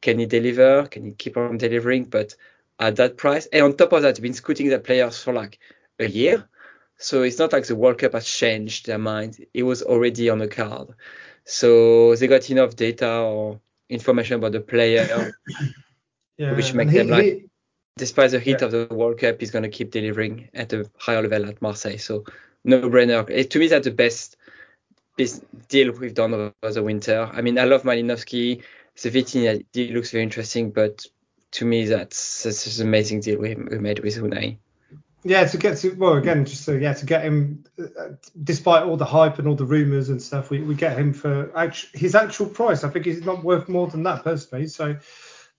Can he deliver? Can he keep on delivering? But at that price, and on top of that, they've been scouting the players for like a year. So it's not like the World Cup has changed their mind. It was already on the card. So they got enough data or information about the player, yeah, which make he, them like. He, despite the heat yeah. of the World Cup, he's going to keep delivering at a higher level at Marseille. So no brainer. To me, that's the best deal we've done over the winter. I mean, I love Malinovskyi. The Vitinha deal looks very interesting, but to me, that's, that's an amazing deal we, we made with Ounahi. Yeah, to get to well again, just so yeah, to get him, uh, despite all the hype and all the rumours and stuff, we, we get him for actual, his actual price. I think he's not worth more than that personally, so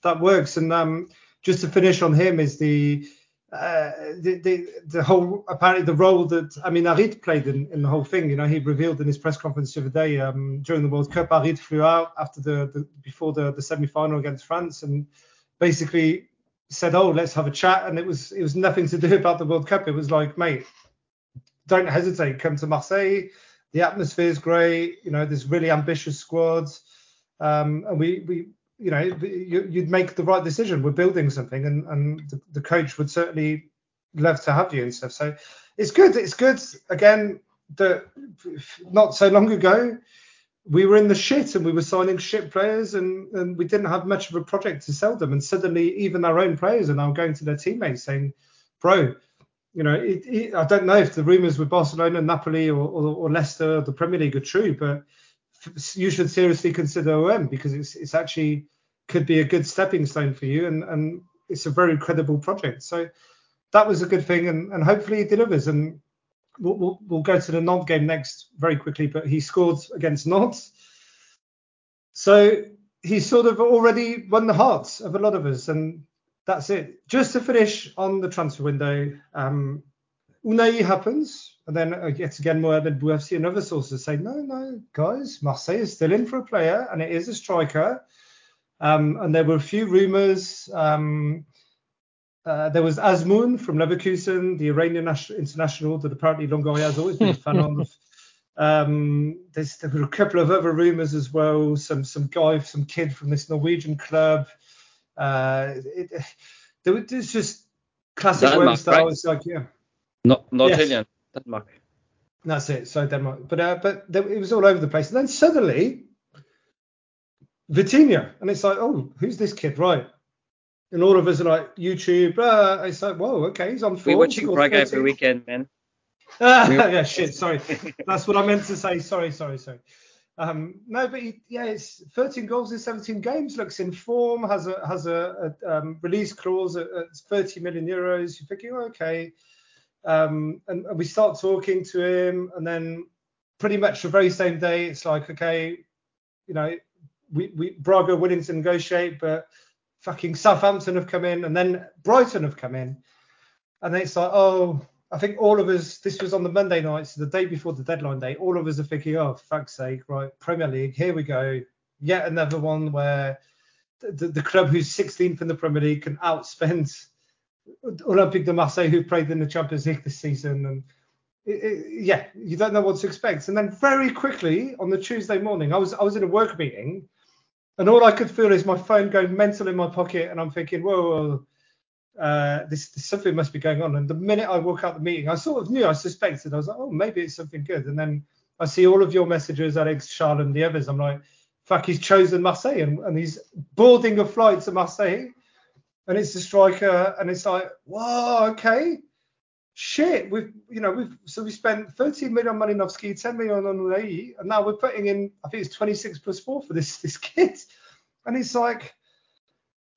that works. And um, just to finish on him is the uh, the, the, the whole apparently the role that I mean Harit played in, in the whole thing. You know, he revealed in his press conference the other day um, during the World Cup, Harit flew out after the, the before the, the semi final against France and basically said, "Oh, let's have a chat." And it was it was nothing to do about the World Cup. It was like, mate, don't hesitate, come to Marseille. The atmosphere is great. You know, there's really ambitious squads, um, and we we you know, you'd make the right decision. We're building something, and and the, the coach would certainly love to have you and stuff. So it's good. It's good. Again, that not so long ago, we were in the shit and we were signing shit players, and and we didn't have much of a project to sell them. And suddenly, even our own players are now going to their teammates saying, "Bro." You know, it, it, I don't know if the rumours with Barcelona, Napoli, or, or, or Leicester, the Premier League are true, but you should seriously consider OM because it's it's actually could be a good stepping stone for you and and it's a very credible project. So that was a good thing and, and hopefully it delivers and we'll, we'll, we'll go to the Nantes game next very quickly but he scored against Nantes. So he's sort of already won the hearts of a lot of us and that's it. Just to finish on the transfer window, um, Ounahi happens and then uh, yet again, Mohamed Bouhafsi and other sources say, no, no, guys, Marseille is still in for a player, and it is a striker. Um, and there were a few rumours. Um, uh, there was Azmoun from Leverkusen, the Iranian international that apparently Longoria has always been a fan of. Um, there were a couple of other rumours as well. Some some guy, some kid from this Norwegian club. Uh, it, there was just classic Denmark, style. Right? It's like yeah. Not not yes. Italian. Denmark. That's it. So Denmark, but uh, but it was all over the place. And then suddenly, Vitinha, and it's like, oh, who's this kid, right? And all of us are like YouTube. Uh, it's like, whoa, okay, he's on. We're watching Braga every weekend, man. yeah, shit. Sorry, that's what I meant to say. Sorry, sorry, sorry. Um, no, but he, yeah, it's 13 goals in 17 games. Looks in form. Has a has a, a um, release clause at, at 30 million euros. You're thinking, oh, okay, um, and, and, we start talking to him, and then pretty much the very same day, it's like, okay, you know, we, we Braga willing to negotiate, but fucking Southampton have come in, and then Brighton have come in, and then it's like, oh, I think all of us, this was on the Monday night, so the day before the deadline day, all of us are thinking, oh, fuck's sake, right, Premier League, here we go, yet another one where the, the club who's 16th in the Premier League can outspend Olympique de Marseille, who played in the Champions League this season, and it, it, yeah, you don't know what to expect. And then very quickly on the Tuesday morning, I was I was in a work meeting, and all I could feel is my phone going mental in my pocket, and I'm thinking, whoa, whoa uh, this, this, something must be going on. And the minute I walk out the meeting, I sort of knew, I suspected. I was like, oh, maybe it's something good. And then I see all of your messages, Alex, Charles, and the others. I'm like, fuck, he's chosen Marseille, and, and he's boarding a flight to Marseille and it's a striker, and it's like, whoa, okay, shit, we've, you know, we've, so we spent 13 million on Malinovskyi, 10 million on Ounahi, and now we're putting in, I think it's 26 plus four for this this kid, and it's like,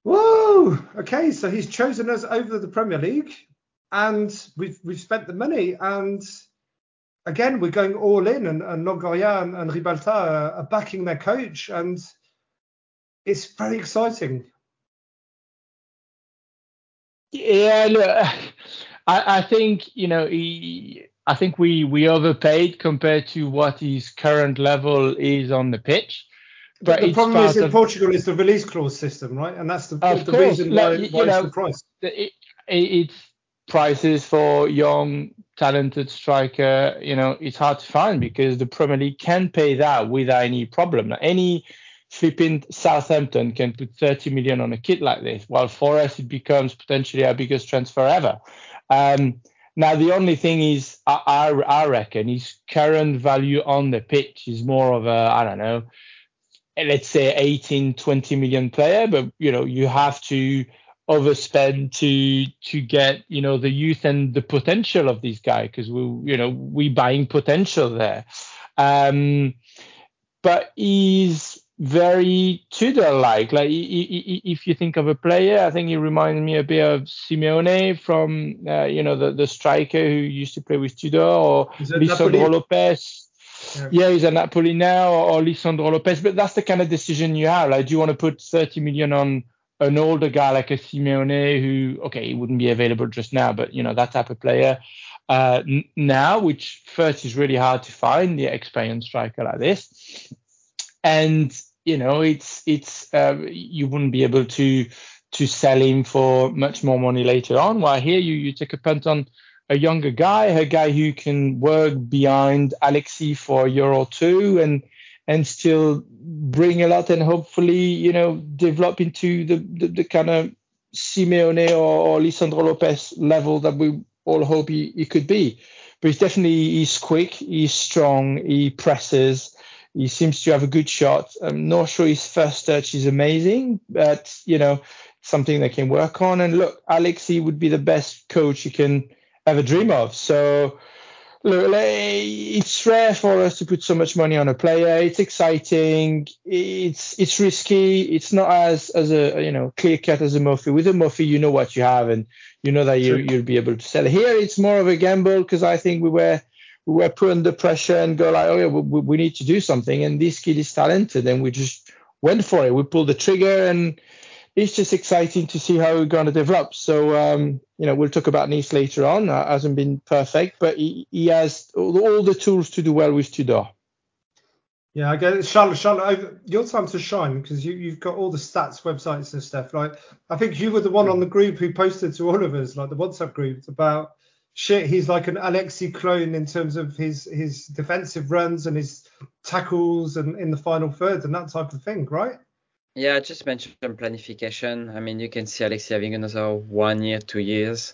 Whoa! Okay, so he's chosen us over the Premier League, and we've we've spent the money, and again we're going all in, and, and Longoria and, and Ribalta are, are backing their coach, and it's very exciting. Yeah, look, I, I think you know he, I think we we overpaid compared to what his current level is on the pitch. But the problem is in of, Portugal is the release clause system, right? And that's the, the reason why, like, why know, it's the price. It, it, it's prices for young, talented striker. You know, it's hard to find because the Premier League can pay that without any problem. Any flipping Southampton can put 30 million on a kit like this, while for us it becomes potentially our biggest transfer ever. Um, now the only thing is, I, I, reckon his current value on the pitch is more of a, I don't know, let's say 18, 20 million player, but you know you have to overspend to to get you know the youth and the potential of this guy because we you know we buying potential there. Um, but he's very Tudor-like. Like if you think of a player, I think he reminded me a bit of Simeone from uh, you know the, the striker who used to play with Tudor or Lisandro Lopez. Yeah. yeah. he's at Napoli now or, or Lisandro Lopez. But that's the kind of decision you have. Like, do you want to put 30 million on an older guy like a Simeone who, okay, he wouldn't be available just now, but you know that type of player. Uh, n- now, which first is really hard to find the experienced striker like this, and you know it's it's uh, you wouldn't be able to to sell him for much more money later on. While here you you take a punt on a younger guy, a guy who can work behind Alexi for a year or two and and still bring a lot and hopefully you know develop into the the, the kind of Simeone or, or Lisandro Lopez level that we all hope he, he could be. But he's definitely he's quick, he's strong, he presses he seems to have a good shot. I'm not sure his first touch is amazing, but you know, something they can work on. And look, Alexi would be the best coach you can ever dream of. So look, it's rare for us to put so much money on a player. It's exciting. It's it's risky. It's not as as a you know clear cut as a Moffi. With a Moffi, you know what you have, and you know that you you'll be able to sell. Here, it's more of a gamble because I think we were we were put under pressure and go like, oh yeah, we, we need to do something. And this kid is talented, and we just went for it. We pulled the trigger, and it's just exciting to see how we're going to develop. So, um, you know, we'll talk about Nice later on. Uh, hasn't been perfect, but he, he has all, the tools to do well with Tudor. Yeah, I guess Charlotte, Charlotte, your time to shine because you, you've got all the stats, websites, and stuff. Like, I think you were the one on the group who posted to all of us, like the WhatsApp group, about shit, he's like an Alexi clone in terms of his his defensive runs and his tackles and in the final third and that type of thing, right? Yeah, I just mentioned planification. I mean, you can see Alexi having another one year, two years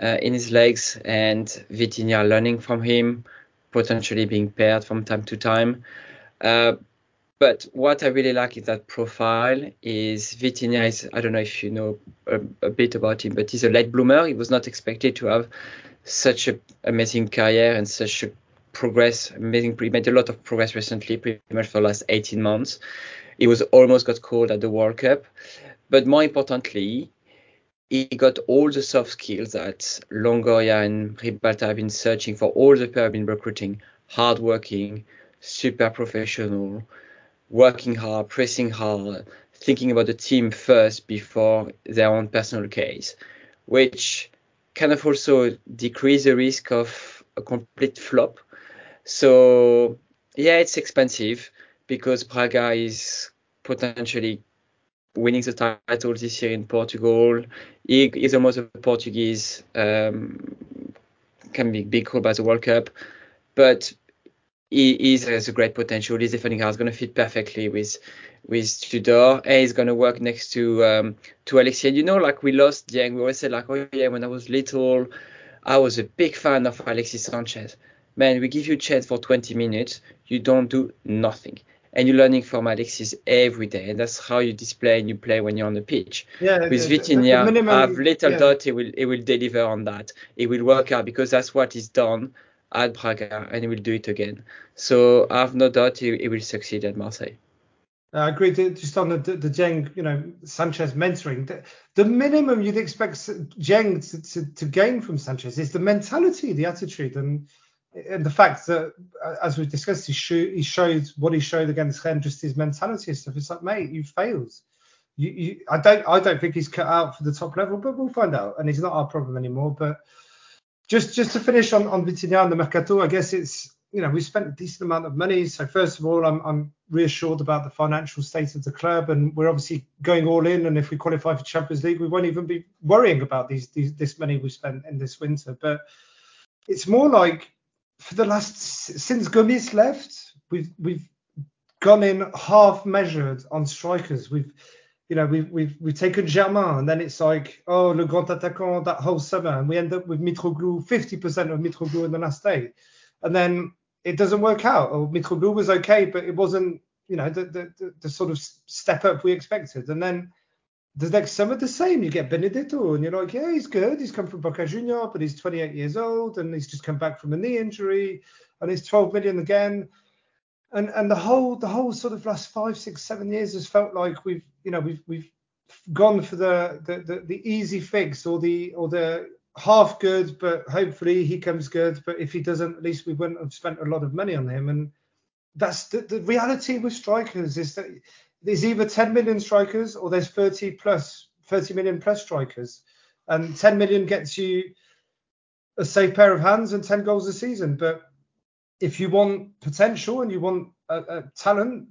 uh, in his legs, and Vitinha learning from him, potentially being paired from time to time. Uh, but what I really like is that profile is Vitinha is, I don't know if you know a, a, bit about him, but he's a late bloomer. He was not expected to have such an amazing career and such a progress, amazing, he made a lot of progress recently, pretty much for the last 18 months. He was almost got called at the World Cup. But more importantly, he got all the soft skills that Longoria and Ribalta have been searching for, all the people have been recruiting, hardworking, super professional, working hard, pressing hard, thinking about the team first before their own personal case, which kind of also decrease the risk of a complete flop. So yeah, it's expensive because Braga is potentially winning the title this year in Portugal. He is almost a Portuguese, um, can be big called by the World Cup, but he, he has a great potential. His defending is going to fit perfectly with with Tudor, and he's going to work next to um, to Alexia. You know, like we lost Dieng, we always said like, oh yeah, when I was little, I was a big fan of Alexis Sanchez. Man, we give you a chance for 20 minutes, you don't do nothing. And you're learning from Alexis every day, and that's how you display and you play when you're on the pitch. Yeah, With Vitinha, I have little yeah. doubt he will he will deliver on that. He will work out because that's what he's done at Braga and he will do it again. So I have no doubt he, he will succeed at Marseille. I agree. Just on the the, Dieng, you know, Sanchez mentoring, the, the minimum you'd expect Dieng to, to, to, gain from Sanchez is the mentality, the attitude, and and the fact that, uh, as we've discussed, he, he showed what he showed against Rennes, just his mentality and stuff. It's like, mate, you failed. You, you, I don't, I don't think he's cut out for the top level, but we'll find out. And he's not our problem anymore. But just, just to finish on on Vitinha and the Mercato, I guess it's, you know, we spent a decent amount of money. So first of all, I'm, I'm reassured about the financial state of the club, and we're obviously going all in. And if we qualify for Champions League, we won't even be worrying about these, these this money we spent in this winter. But it's more like for the last since Gomis left, we've we've gone in half measured on strikers. We've you know we've we've we've taken Germain and then it's like oh le grand attaquant that whole summer and we end up with Mitroglou 50% of Mitroglou in the last day, and then it doesn't work out. Or Mitroglou was okay, but it wasn't you know the, the the sort of step up we expected, and then the next summer the same. You get Benedetto, and you're like, yeah, he's good. He's come from Boca Junior, but he's 28 years old, and he's just come back from a knee injury, and he's 12 million again. And and the whole the whole sort of last five, six, seven years has felt like we've you know we've we've gone for the the, the, the easy fix or the or the half good, but hopefully he comes good. But if he doesn't, at least we wouldn't have spent a lot of money on him. And that's the, the reality with strikers is that there's either 10 million strikers or there's 30 plus 30 million plus strikers and 10 million gets you a safe pair of hands and 10 goals a season but if you want potential and you want a, talent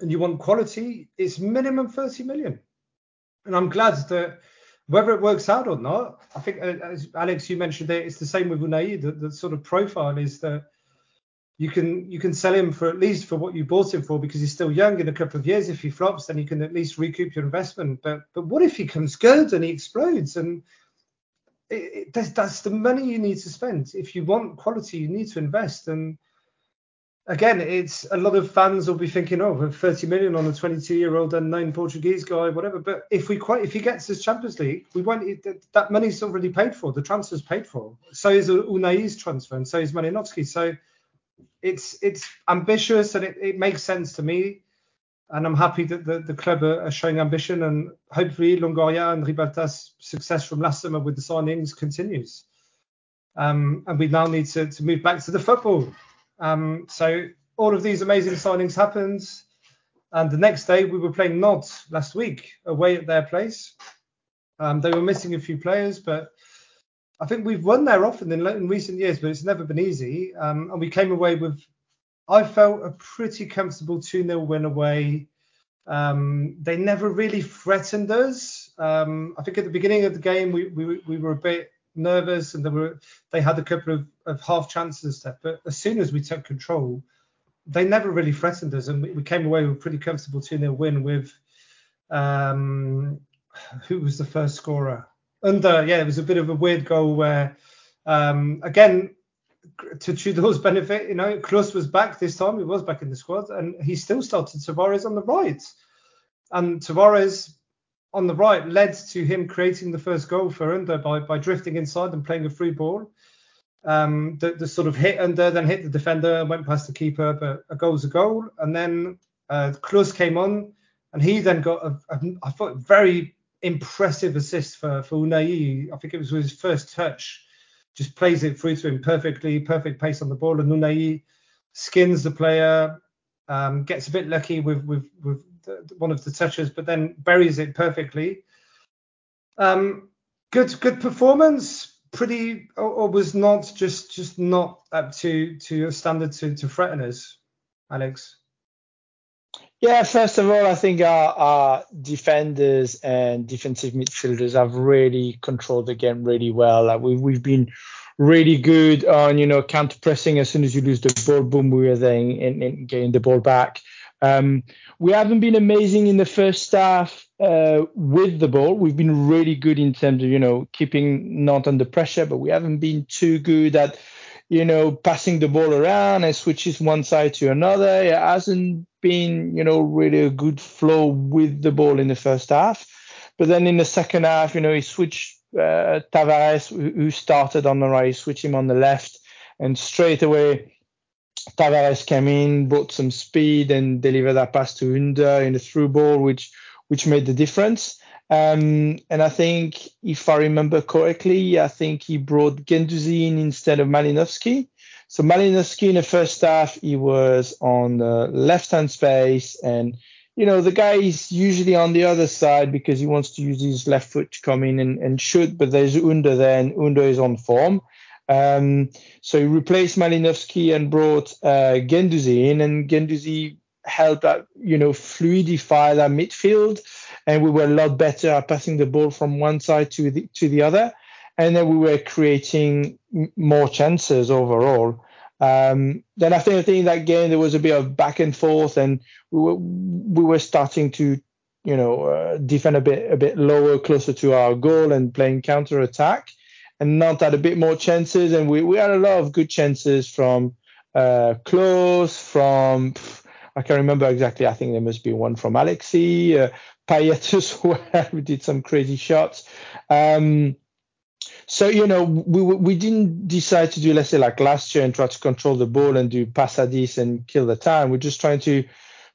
and you want quality it's minimum 30 million and i'm glad that whether it works out or not i think uh, alex you mentioned it it's the same with unai the, the sort of profile is that you can you can sell him for at least for what you bought him for because he's still young. In a couple of years, if he flops, then you can at least recoup your investment. But but what if he comes good and he explodes? And it, it, that's, the money you need to spend. If you want quality, you need to invest. And again, it's a lot of fans will be thinking, oh, 30 million on a 22 year old unknown Portuguese guy, whatever. But if we quite if he gets this Champions League, we won't. That money's already paid for. The transfer's paid for. So is Ounahi's transfer, and so is Malinovskyi. So it's it's ambitious and it, it makes sense to me. And I'm happy that the, the club are, are showing ambition and hopefully Longoria and Ribalta's success from last summer with the signings continues. Um, and we now need to, to move back to the football. Um, so all of these amazing signings happened. And the next day we were playing Nantes last week away at their place. Um, they were missing a few players, but I think we've won there often in, in recent years, but it's never been easy. Um, and we came away with, I felt, a pretty comfortable 2 0 win away. Um, they never really threatened us. Um, I think at the beginning of the game, we, we, we were a bit nervous and they were they had a couple of, of half chances and stuff. But as soon as we took control, they never really threatened us. And we, we came away with a pretty comfortable 2 0 win with, um, who was the first scorer? Under, yeah, it was a bit of a weird goal where, um, again, to Tudor's benefit, you know, Clauss was back this time. He was back in the squad, and he still started Tavares on the right. And Tavares on the right led to him creating the first goal for Under by, by drifting inside and playing a free ball. Um, the, the sort of hit Under, then hit the defender, went past the keeper, but a goal's a goal. And then uh, Clauss came on, and he then got a, a I thought very impressive assist for for Ounahi. I think it was his first touch. Just plays it through to him perfectly, perfect pace on the ball, and Ounahi skins the player, um, gets a bit lucky with with with the, one of the touches, but then buries it perfectly. Um, good good performance. Pretty or, or, was not just just not up to to a standard to to threaten us, Alex. Yeah, first of all, I think our, our, defenders and defensive midfielders have really controlled the game really well. Like we, we've been really good on, you know, counter pressing. As soon as you lose the ball, boom, we are then in, in getting the ball back. Um, we haven't been amazing in the first half uh, with the ball. We've been really good in terms of, you know, keeping not under pressure, but we haven't been too good at, you know, passing the ball around and switches one side to another. It hasn't been, you know, really a good flow with the ball in the first half. But then in the second half, you know, he switched uh, Tavares, who started on the right, switched him on the left, and straight away Tavares came in, brought some speed, and delivered that pass to Under in a through ball, which which made the difference. Um, and I think, if I remember correctly, I think he brought Guendouzi in instead of Malinovskyi. So Malinovskyi in the first half, he was on the left-hand space, and you know the guy is usually on the other side because he wants to use his left foot to come in and, and shoot. But there's Under there, and Under is on form. Um, so he replaced Malinovskyi and brought uh, Guendouzi in, and Guendouzi helped that you know fluidify that midfield and we were a lot better at passing the ball from one side to the to the other, and then we were creating more chances overall. Um, then after I think that game there was a bit of back and forth, and we were we were starting to you know uh, defend a bit a bit lower, closer to our goal, and playing counter attack, and Nantes had a bit more chances, and we we had a lot of good chances from uh, close from. I can't remember exactly. I think there must be one from Alexi, uh, Payet as well. we did some crazy shots. Um, so you know, we we didn't decide to do let's say like last year and try to control the ball and do passadis and kill the time. We're just trying to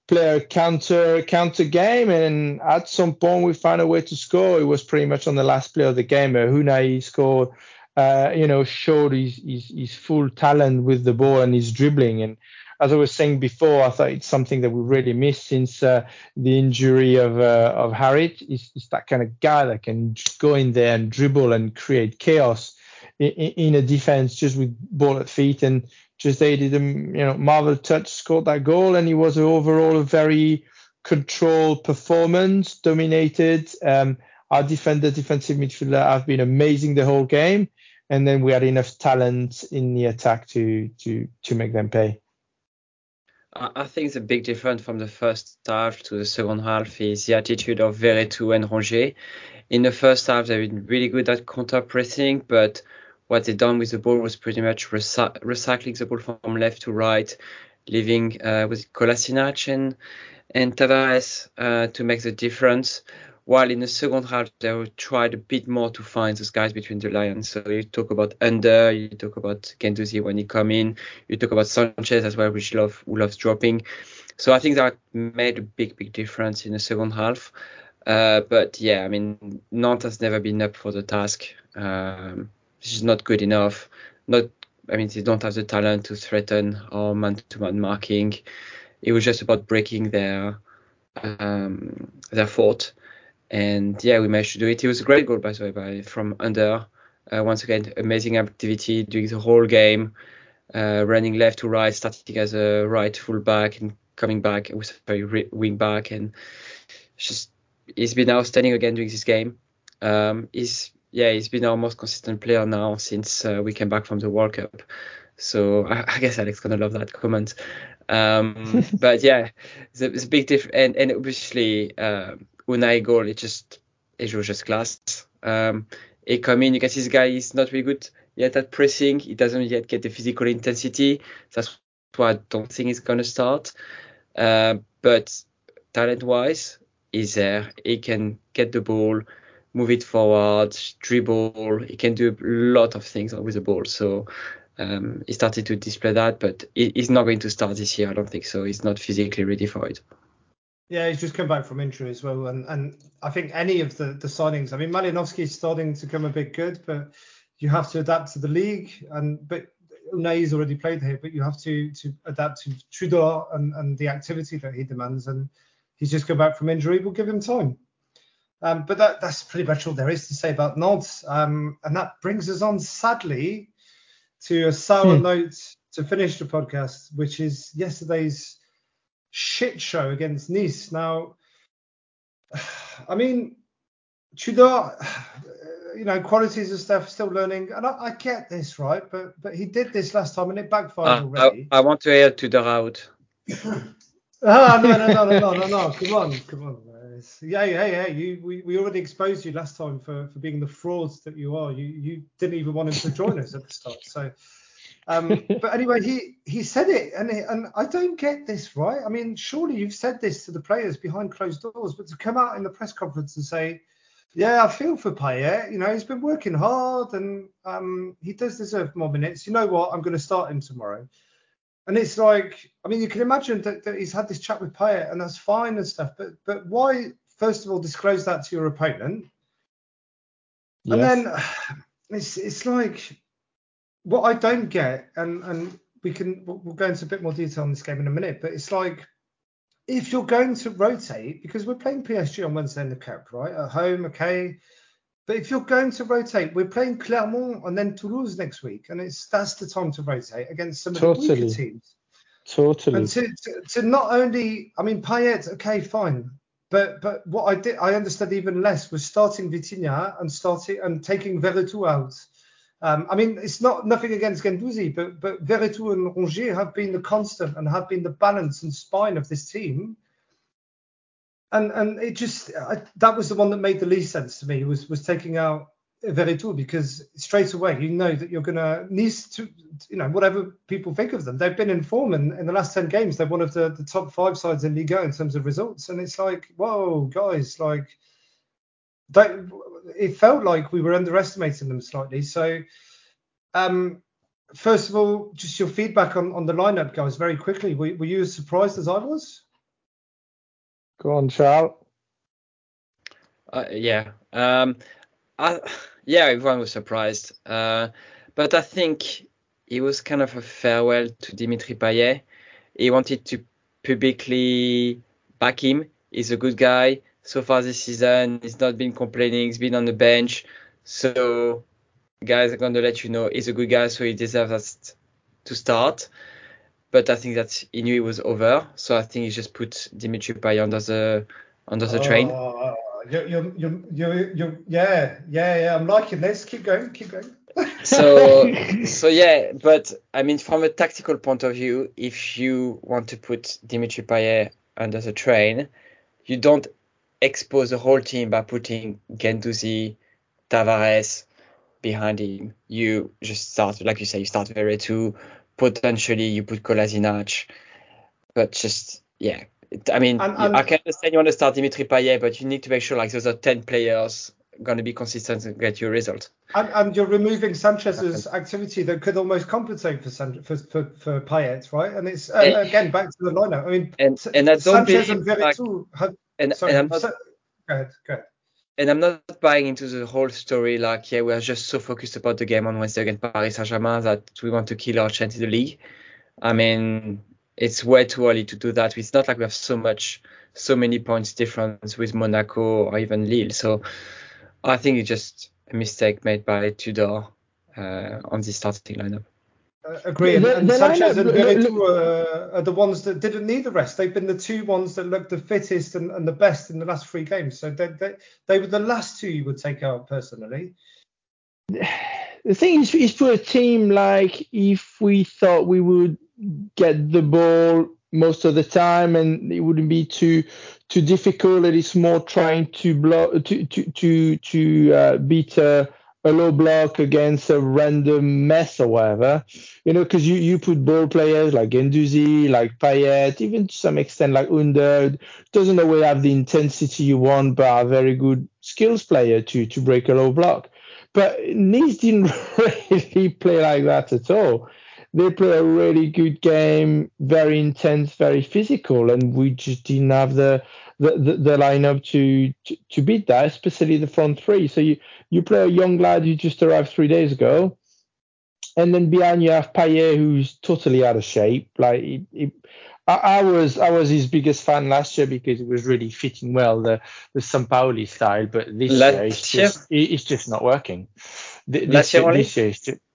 play a counter counter game, and at some point we found a way to score. It was pretty much on the last play of the game. Uh, Ounahi scored. Uh, you know, showed his, his his full talent with the ball and his dribbling and as I was saying before, I thought it's something that we really missed since uh, the injury of uh, of Harit. He's, that kind of guy that can go in there and dribble and create chaos in, in a defense just with ball at feet. And just they did a you know marvel touch, scored that goal, and he was overall a very controlled performance, dominated. Um, our defender, defensive midfielder have been amazing the whole game, and then we had enough talent in the attack to to to make them pay. I think the big difference from the first half to the second half is the attitude of Veretout and Rongier. In the first half, they've been really good at counter pressing, but what they done with the ball was pretty much recy- recycling the ball from left to right, leaving uh, with Kolasinac and and Tavares uh, to make the difference. While in the second half, they tried a bit more to find those guys between the lines. So you talk about Under, you talk about Guendouzi when he come in, you talk about Sanchez as well, which love who loves dropping. So I think that made a big, big difference in the second half. Uh, but yeah, I mean, Nantes has never been up for the task. Um, this is not good enough. Not, I mean, they don't have the talent to threaten our man-to-man marking. It was just about breaking their um, their fort. And yeah, we managed to do it. It was a great goal, by the way, by, from under. Uh, once again, amazing activity during the whole game, uh, running left to right, starting as a right full back and coming back with a very wing back, and just he's been outstanding again during this game. Um, he's yeah, he's been our most consistent player now since uh, we came back from the World Cup. So I, I guess Alex gonna love that comment. Um, but yeah, it's a, it's a big difference, and, and obviously um, Ounahi goal, it just it was just class. Um, he come in, you can see this guy is not really good yet at pressing. He doesn't yet get the physical intensity. That's why I don't think he's gonna start. Uh, but talent-wise, he's there. He can get the ball, move it forward, dribble. He can do a lot of things with the ball. So um, he started to display that, but he's not going to start this year. I don't think so. He's not physically ready for it. Yeah, he's just come back from injury as well, and and I think any of the the signings. I mean, Malinovskyi is starting to come a bit good, but you have to adapt to the league. And but Ounahi's already played here, but you have to to adapt to Tudor and and the activity that he demands. And he's just come back from injury. We'll give him time. Um, but that that's pretty much all there is to say about Nantes. Um, and that brings us on, sadly, to a sour hmm. note to finish the podcast, which is yesterday's shit show against Nice. Now, I mean, Tudor, you know, qualities and stuff, still learning, and I, I, get this, right? But but he did this last time and it backfired uh, already. I, I, want to hear Tudor out. ah, no, no, no, no, no, no, no, come on, come on. Yeah, yeah, yeah. you, we, we already exposed you last time for, for being the frauds that you are. You you didn't even want him to join us at the start. So um, but anyway, he he said it, and and I don't get this right. I mean, surely you've said this to the players behind closed doors, but to come out in the press conference and say, "Yeah, I feel for Payet. You know, he's been working hard, and um, he does deserve more minutes. You know what? I'm going to start him tomorrow." And it's like, I mean, you can imagine that, that he's had this chat with Payet, and that's fine and stuff. But but why, first of all, disclose that to your opponent? Yes. And then it's it's like what I don't get, and and we can we'll go into a bit more detail on this game in a minute, but it's like if you're going to rotate, because we're playing PSG on Wednesday in the Cup, right? At home, okay. But if you're going to rotate, we're playing Clermont and then Toulouse next week, and it's that's the time to rotate against some of the Totally. weaker teams. Totally. And to, to, to not only, I mean, Payet, okay, fine, but but what I did, I understood even less was starting Vitinha and starting and taking Veretout out. Um, I mean, it's not nothing against Guendouzi, but but Veretout and Rongier have been the constant and have been the balance and spine of this team. And and it just I, that was the one that made the least sense to me was was taking out Veretout because straight away you know that you're gonna Nice to you know whatever people think of them they've been in form and in the last 10 games they're one of the, the top five sides in Liga in terms of results and it's like whoa guys like that it felt like we were underestimating them slightly so um first of all just your feedback on, on the lineup guys very quickly were, were you as surprised as I was Go on, Charles. Uh, yeah. Um, I, yeah, everyone was surprised. Uh, but I think it was kind of a farewell to Dimitri Payet. He wanted to publicly back him. He's a good guy. So far this season, he's not been complaining. He's been on the bench. So, guys, I'm going to let you know he's a good guy, so he deserves us to start. But I think that he knew it was over. So I think he just put Dimitri Payet under the under the train. Oh, you're, you're, you're, you're, you're, yeah, yeah, yeah. I'm liking this. Keep going, keep going. so so yeah but i mean from a tactical point of view if you want to put dimitri payet under the train you don't expose the whole team by putting Guendouzi, Tavares behind him you just start like you say you start Veretout potentially you put Kolasinac but just yeah I mean And- and- I can understand you want to start Dimitri Payet but you need to make sure like those are 10 players going to be consistent and get you a result And, and you're removing Sanchez's activity that could almost compensate for San, for, for, for Payet, right? And it's uh, And- again back to the lineup. I mean, and- and I don't Sanchez believe, and like- have. And, and I'm not go ahead, go ahead. and I'm not buying into the whole story like, yeah, we are just so focused about the game on Wednesday against Paris Saint-Germain that we want to kill our chance in the league. I mean, it's way too early to do that. It's not like we have so much, so many points difference with Monaco or even Lille. So I think it's just a mistake made by Tudor uh, on the starting lineup. Uh, agree. And, and the Sanchez and look- are, the ones that didn't need the rest. They've been the two ones that looked the fittest and, and the best in the last three games. So they, they, they were the last two you would take out personally. the thing is, is for a team like if we thought we would get the ball most of the time and it wouldn't be too too difficult, it is more trying to block to to to to uh, beat a, a low block against a random mess or whatever. You know, because you you put ball players like Guendouzi, like Payet, even to some extent like Under, doesn't always have the intensity you want, but are very good skills player to to break a low block. But Nice didn't really play like that at all. They play a really good game, very intense, very physical, and we just didn't have the the, the, the lineup to, to to beat that, especially the front three. So you you play a young lad who just arrived three days ago, and then behind you have Payet, who's totally out of shape. Like I, I was I was his biggest fan last year because it was really fitting well the the Sampaoli style, but this Last year it's year? just it- it's just not working. Last This year this year it's just, S-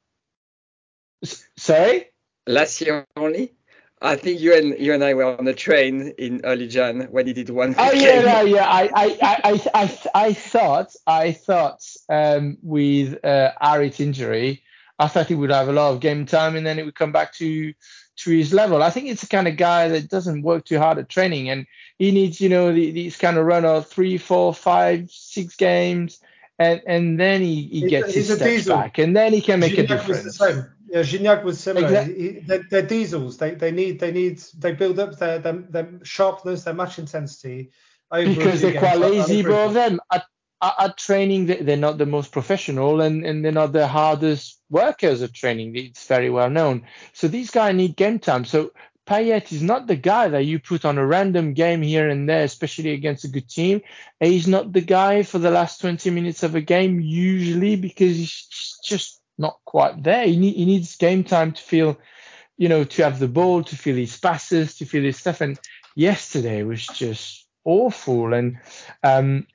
sorry. Last year only, I think you and you and I were on the train in early Jan when he did one. Oh yeah, no, yeah. I, I, I, I, I, I thought, I thought, um, with uh, Harit's injury, I thought he would have a lot of game time, and then it would come back to to his level. I think it's the kind of guy that doesn't work too hard at training, and he needs, you know, the, these kind of run of three, four, five, six games, and and then he, he gets a- his steps diesel. back, and then he can make a Gignac was the difference. same. Yeah, Gignac was similar. Exact- He, they're, they're diesels. They they need they need they build up their their, their sharpness, their match intensity Because they're quite games. I- I lazy, of them. At, at, at training they're not the most professional and, and they're not the hardest workers at training. It's very well known. So these guys need game time. So Payet is not the guy that you put on a random game here and there, especially against a good team. He's not the guy for the last 20 minutes of a game usually because he's just not quite there. He, need, he needs game time to feel, you know, to have the ball, to feel his passes, to feel his stuff. And yesterday was just awful. And um,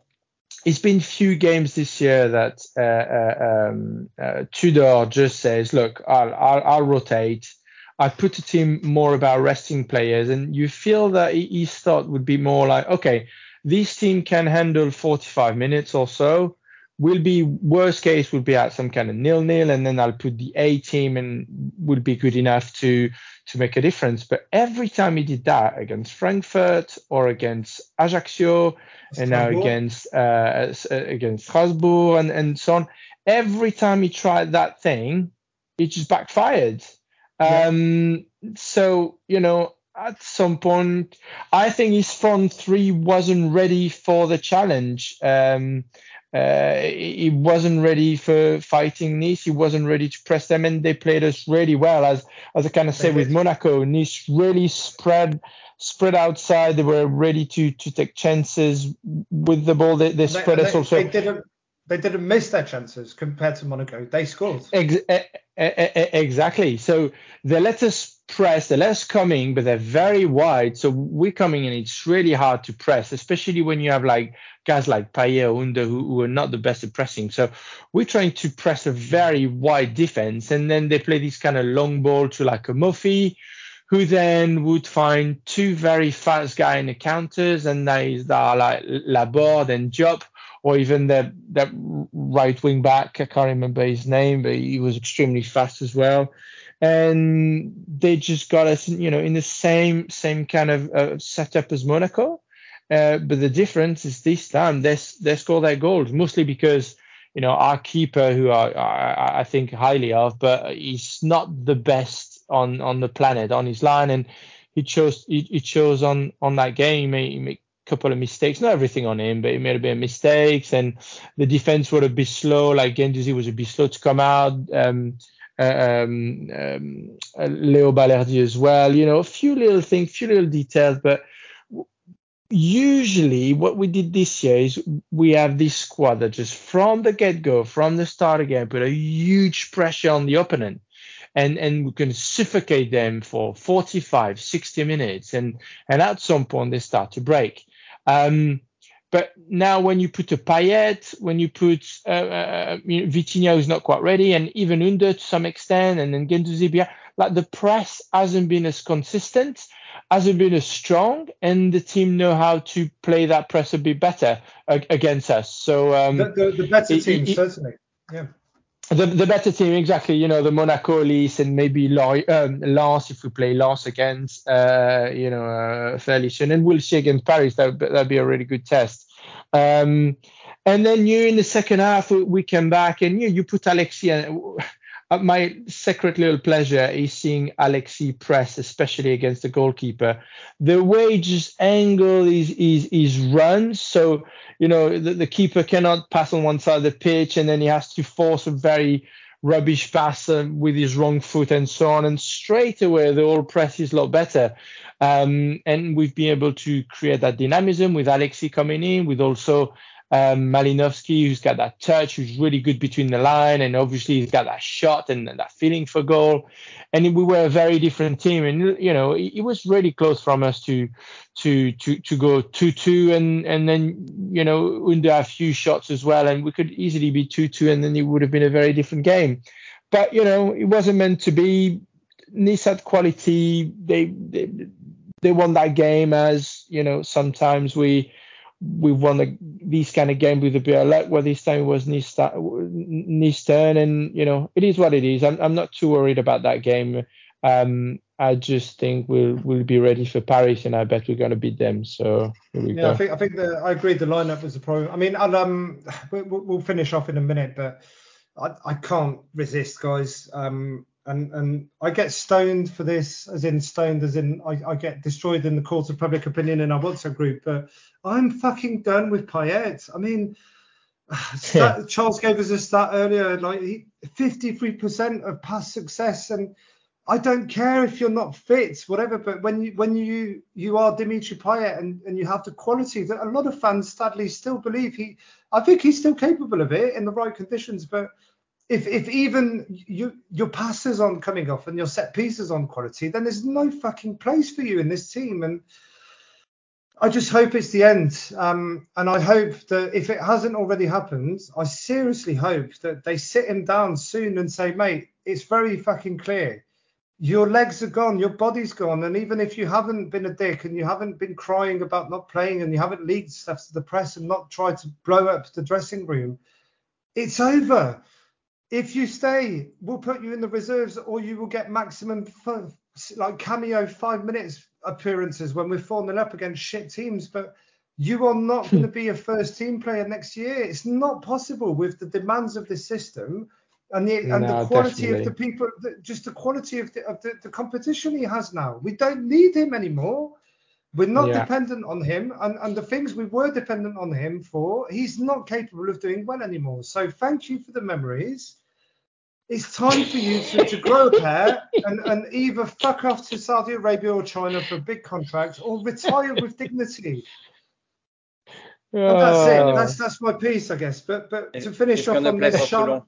it's been few games this year that uh, uh, um, uh, Tudor just says, look, I'll, I'll, I'll rotate I put the team more about resting players, and you feel that his thought would be more like, okay, this team can handle 45 minutes or so. Will be worst case would be at some kind of nil nil, and then I'll put the A team and would be good enough to to make a difference. But every time he did that against Frankfurt or against Ajaccio, and now against uh, against Strasbourg and and so on, every time he tried that thing, it just backfired. Um, so, you know, at some point, I think his front three wasn't ready for the challenge. Um, uh, he wasn't ready for fighting Nice. He wasn't ready to press them, and they played us really well. As as I kind of say with Monaco, Nice really spread spread outside. They were ready to to take chances with the ball. They, they spread they, us also. They didn't they didn't miss their chances compared to Monaco. They scored. Exactly. So they let us press, they let us coming, but they're very wide. So we're coming and It's really hard to press, especially when you have like guys like Payet or Under who, who, are not the best at pressing. So we're trying to press a very wide defense, and then they play this kind of long ball to like a Moffi, who then would find two very fast guys in the counters, and they are like Laborde and Diop or even that that right wing back. I can't remember his name, but he was extremely fast as well. And they just got us, you know, in the same same kind of uh, setup as Monaco. Uh, but the difference is this time they they score their goals mostly because you know our keeper, who I, I, I think highly of, but he's not the best on on the planet on his line, and he chose he, he chose on on that game. He, he couple of mistakes, not everything on him, but he made a bit of mistakes, and the defense were a bit slow. Like Guendouzi was a bit slow to come out. Um, uh, um, um, uh, Leo Balerdi as well. You know, a few little things, few little details, but usually what we did this year is we have this squad that just from the get-go, from the start again, put a huge pressure on the opponent. And, and we can suffocate them for 45, 60 minutes. And, and at some point they start to break. Um, but now when you put a Payet, when you put uh, uh, you know, Vitinha who's not quite ready, and even Under to some extent, and then Guendouzi, like the press hasn't been as consistent, hasn't been as strong, and the team know how to play that press a bit better against us. So um, the, the, the better teams, certainly, yeah. The, the better team, exactly. You know, the Monaco, Lens, and maybe um, if we play Lens against, uh, you know, uh, fairly soon. And we'll see against Paris. That that'd be a really good test. Um, and then you in the second half, we, we come back and you you put Alexis. Uh, my secret little pleasure is seeing Alexi press, especially against the goalkeeper. The way just angle is is is runs. So you know the, the keeper cannot pass on one side of the pitch, and then he has to force a very rubbish pass uh, with his wrong foot and so on. And straight away the whole press is a lot better. Um, and we've been able to create that dynamism with Alexi coming in, with also um, Malinovskyi, who's got that touch, who's really good between the line, and obviously he's got that shot and, and that feeling for goal. And we were a very different team, and you know it, it was really close from us to to to to go two two, and and then you know under a few shots as well, and we could easily be two two, and then it would have been a very different game. But you know it wasn't meant to be. Nice had quality. They they they won that game as you know sometimes we we won the, these kind of games with a bit of luck. Where this time it was Nice, turn, and you know it is what it is. I'm, I'm not too worried about that game. Um, I just think we'll we'll be ready for Paris, and I bet we're going to beat them. So yeah, go. I think I think the, I agree. The lineup was the problem. I mean, I'll, um, we'll, we'll finish off in a minute, but I, I can't resist, guys. Um, and and I get stoned for this, as in stoned, as in I, I get destroyed in the court of public opinion in our WhatsApp group. But I'm fucking done with Payet. I mean, stat, Charles gave us a stat earlier, like 53% of past success, and I don't care if you're not fit, whatever. But when you when you you are Dimitri Payet and, and you have the quality that a lot of fans sadly still believe he, I think he's still capable of it in the right conditions. But if if even you your passes aren't coming off and your set pieces on quality, then there's no fucking place for you in this team. And I just hope it's the end. Um, and I hope that if it hasn't already happened, I seriously hope that they sit him down soon and say, mate, it's very fucking clear your legs are gone, your body's gone, and even if you haven't been a dick and you haven't been crying about not playing and you haven't leaked stuff to the press and not tried to blow up the dressing room, it's over. If you stay, we'll put you in the reserves, or you will get maximum like cameo five minutes appearances when we're 4 0 up against shit teams. But you are not going to be a first team player next year. It's not possible with the demands of the system and the and no, the quality definitely. of the people, the, just the quality of the of the, the, competition he has now. We don't need him anymore. We're not yeah. dependent on him, and, and the things we were dependent on him for, he's not capable of doing well anymore. So thank you for the memories. It's time for you to, to grow a pair and, and either fuck off to Saudi Arabia or China for a big contract or retire with dignity. And that's it. That's that's my piece, I guess. But but to finish off on this, Sean,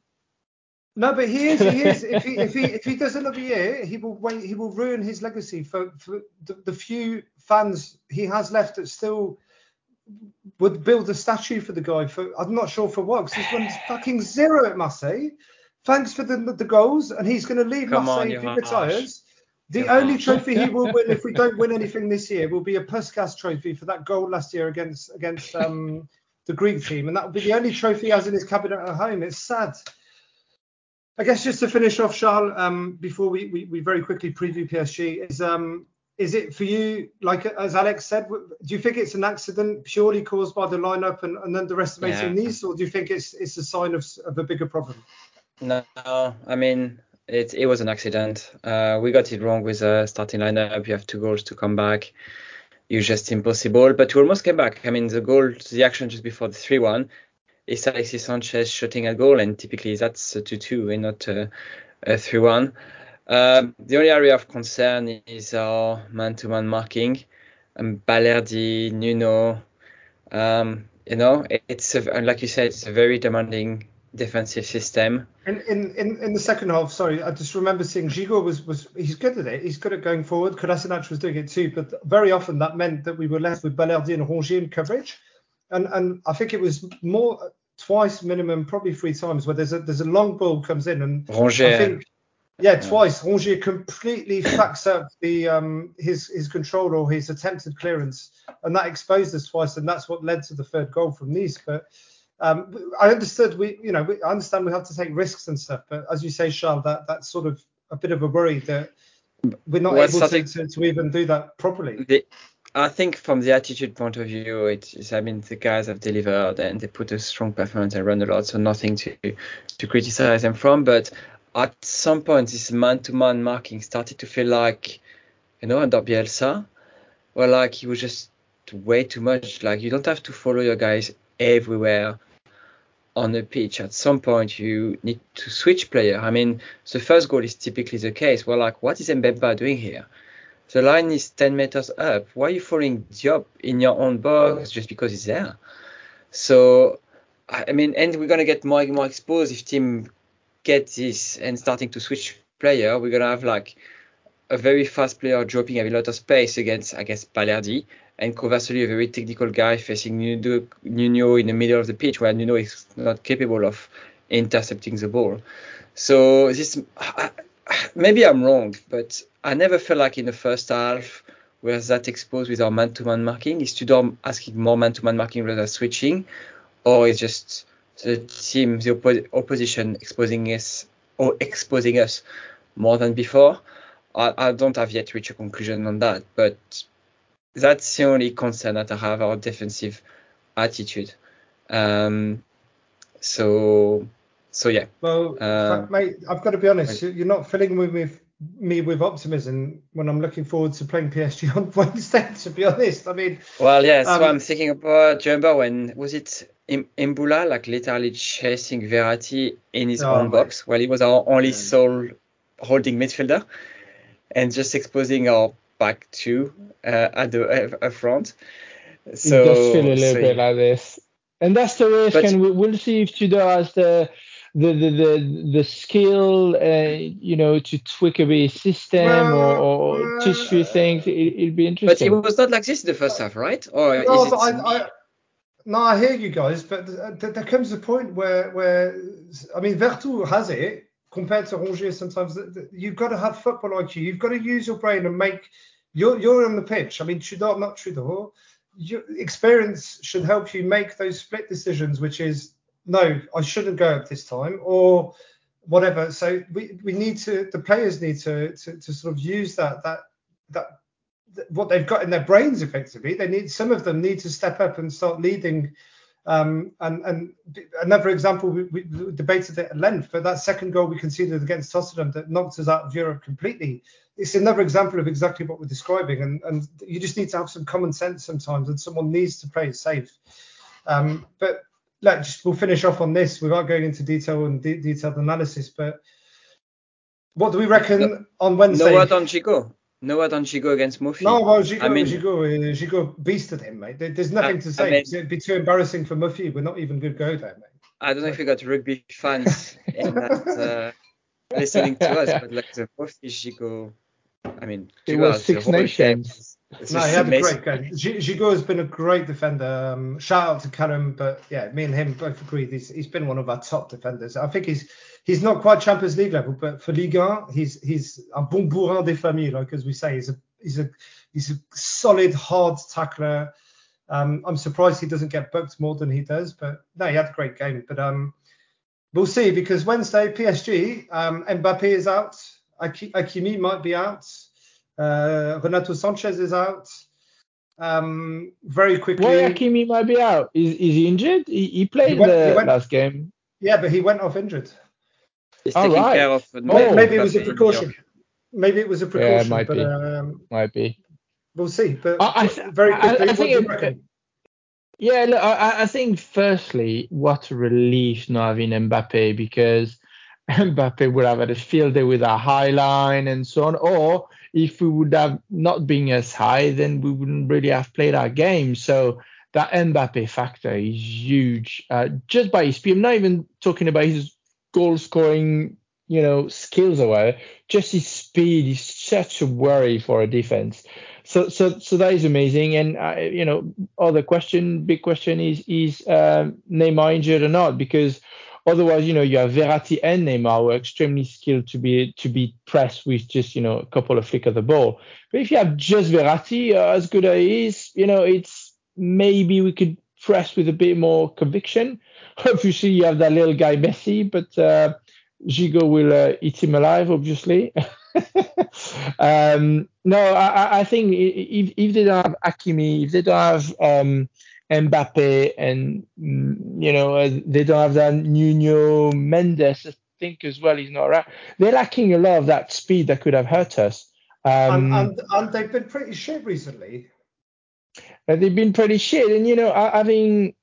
no, but he is. He is. if he if he if he does another year, he will wait. He will ruin his legacy for, for the, the few fans he has left that still would build a statue for the guy. For I'm not sure for what, because he's won fucking zero at Marseille. Thanks for the the goals, and he's going to leave Come Marseille on, if he retires. The you're only harsh. trophy he will win if we don't win anything this year will be a Puskas trophy for that goal last year against against um, the Greek team, and that will be the only trophy he has in his cabinet at home. It's sad. I guess just to finish off, Charles, um, before we, we, we, very quickly preview PSG, is um, is it for you, like as Alex said, do you think it's an accident purely caused by the lineup and, and underestimating yeah. Nice, or do you think it's it's a sign of, of a bigger problem? No, I mean it it was an accident. Uh, we got it wrong with the starting lineup. You have two goals to come back. It's just impossible. But we almost came back. I mean, the goal, the action just before the 3-1, is Alexis Sanchez shooting a goal, and typically that's a 2-2 and not a, a 3-1. Um, the only area of concern is our man-to-man marking. Um, Balerdi, Nuno, um, you know, it's a, like you said, it's a very demanding defensive system. In, in, in, in the second half, sorry, I just remember seeing Gigot was, was he's good at it. He's good at going forward. Kolasinac was doing it too, but very often that meant that we were left with Balerdi and Rongier in coverage and and I think it was more twice minimum, probably three times, where there's a there's a long ball comes in and Rongier. I think yeah, twice Rongier completely fucks up the um his his control or his attempted clearance, and that exposed us twice, and that's what led to the third goal from Nice. But um, I understood we you know we, I understand we have to take risks and stuff, but as you say, Charles, that that's sort of a bit of a worry that we're not able to, to, to, even do that properly. The, I think from the attitude point of view, it's I mean the guys have delivered and they put a strong performance and run a lot, so nothing to to criticize them from. But at some point, this man-to-man marking started to feel like, you know, under Bielsa, where like he was just way too much. Like you don't have to follow your guys everywhere on the pitch. At some point, you need to switch player. I mean, the first goal is typically the case. We're like, what is Mbemba doing here? The line is 10 meters up. Why are you following Diop in your own box just because he's there? So, I mean, and we're going to get more and more exposed if team get this and starting to switch player. We're going to have like a very fast player dropping a lot of space against, I guess, Balerdi, and conversely, a very technical guy facing Nuno in the middle of the pitch where Nuno is not capable of intercepting the ball. So this, maybe I'm wrong, but I never felt like in the first half we were that exposed with our man-to-man marking. Is Tudor asking more man-to-man marking rather than switching, or is just the team, the oppo- opposition exposing us or exposing us more than before? I, I don't have yet reached a conclusion on that, but that's the only concern that I have our defensive attitude. Um, so so yeah. Well, uh, mate, I've got to be honest. You're not filling me with me with optimism when I'm looking forward to playing PSG on Wednesday. To be honest, I mean. Well, yeah. So um, I'm thinking about. Do you remember when was it Imbula like literally chasing Verratti in his Oh, own mate. box while he was our only sole holding midfielder and just exposing our back two uh, at the uh, front. So, it does feel a little so bit like this, and that's the risk. But- and we, we'll see if Tudor has the the the the, the skill, uh, you know, to tweak a bit his system or, or Well, teach few things. It, it'll be interesting. but it was not like this in the first half, right? Or No, is but it I, I, no, I hear you guys, but th- th- there comes a point where, where I mean, Veretout has it compared to Rongier. Sometimes th- th- you've got to have football IQ. You've got to use your brain and make. You're you're on the pitch. I mean, Tudor, not Tudor. Your experience should help you make those split decisions, which is no, I shouldn't go at this time, or whatever. So we, we need to the players need to, to to sort of use that that that what they've got in their brains effectively. They need some of them need to step up and start leading. Um, and and another example, we, we debated it at length, but that second goal we conceded against Tottenham that knocked us out of Europe completely. It's another example of exactly what we're describing, and and you just need to have some common sense sometimes, and someone needs to play it safe. Um, but let's we'll finish off on this without going into detail and de- detailed analysis. But what do we reckon on Wednesday? no word on Gigot? No word on Gigot against Moffi. No, well, Gigot, I mean- Gigot, uh, Gigot beasted him, mate. There- There's nothing I- to I say. mean- It'd be too embarrassing for Moffi. We're not even good go there, mate. I don't know if we got rugby fans in that uh, listening to us, but like the Moffi Gigot, I mean, It Gigot was Six. Nations. No, he had a great game. G- Gigot has been a great defender. Um, shout out to Callum, but yeah, me and him both agreed. He's, he's been one of our top defenders. I think he's he's not quite Champions League level, but for Ligue 1, he's he's a bon bourrin des familles, like as we say. He's a he's a he's a solid, hard tackler. Um, I'm surprised he doesn't get booked more than he does, but no, he had a great game. But um, we'll see because Wednesday PSG, um, Mbappe is out, Aki- Hakimi might be out, uh, Renato Sanches is out. Um, very quickly, Why Hakimi might be out? Is, is he injured? He, he played went- the he went- last game. yeah, but he went off injured. He's taking right. care of. May- Oh, maybe it was a precaution. Maybe it was a precaution. Yeah, precaution, might but be. um, Might be. we'll see. But I- I very I- quickly, I what think do you it- reckon? Yeah, look, I, I think firstly, what a relief not having Mbappe because Mbappe would have had a field day with a high line and so on. Or if we would have not been as high, then we wouldn't really have played our game. So that Mbappe factor is huge. Uh, just by his speed, I'm not even talking about his goal scoring, you know, skills away. Just his speed is such a worry for a defense. So, so, so that is amazing. And uh, you know, other question, big question is is um, Neymar injured or not? Because otherwise, you know, you have Verratti and Neymar who are extremely skilled to be to be pressed with just you know a couple of flick of the ball. But if you have just Verratti, uh, as good as he is, you know, it's maybe we could press with a bit more conviction. Obviously, you have that little guy Messi, but uh, Gigot will uh, eat him alive, obviously. um, no, I, I- think if, if they don't have Hakimi, if they don't have um, Mbappe, and mm, you know uh, they don't have that Nuno Mendes, I think as well, he's not right. They're lacking a lot of that speed that could have hurt us. Um, and, and and they've been pretty shit recently. they've been pretty shit. And you know, mean,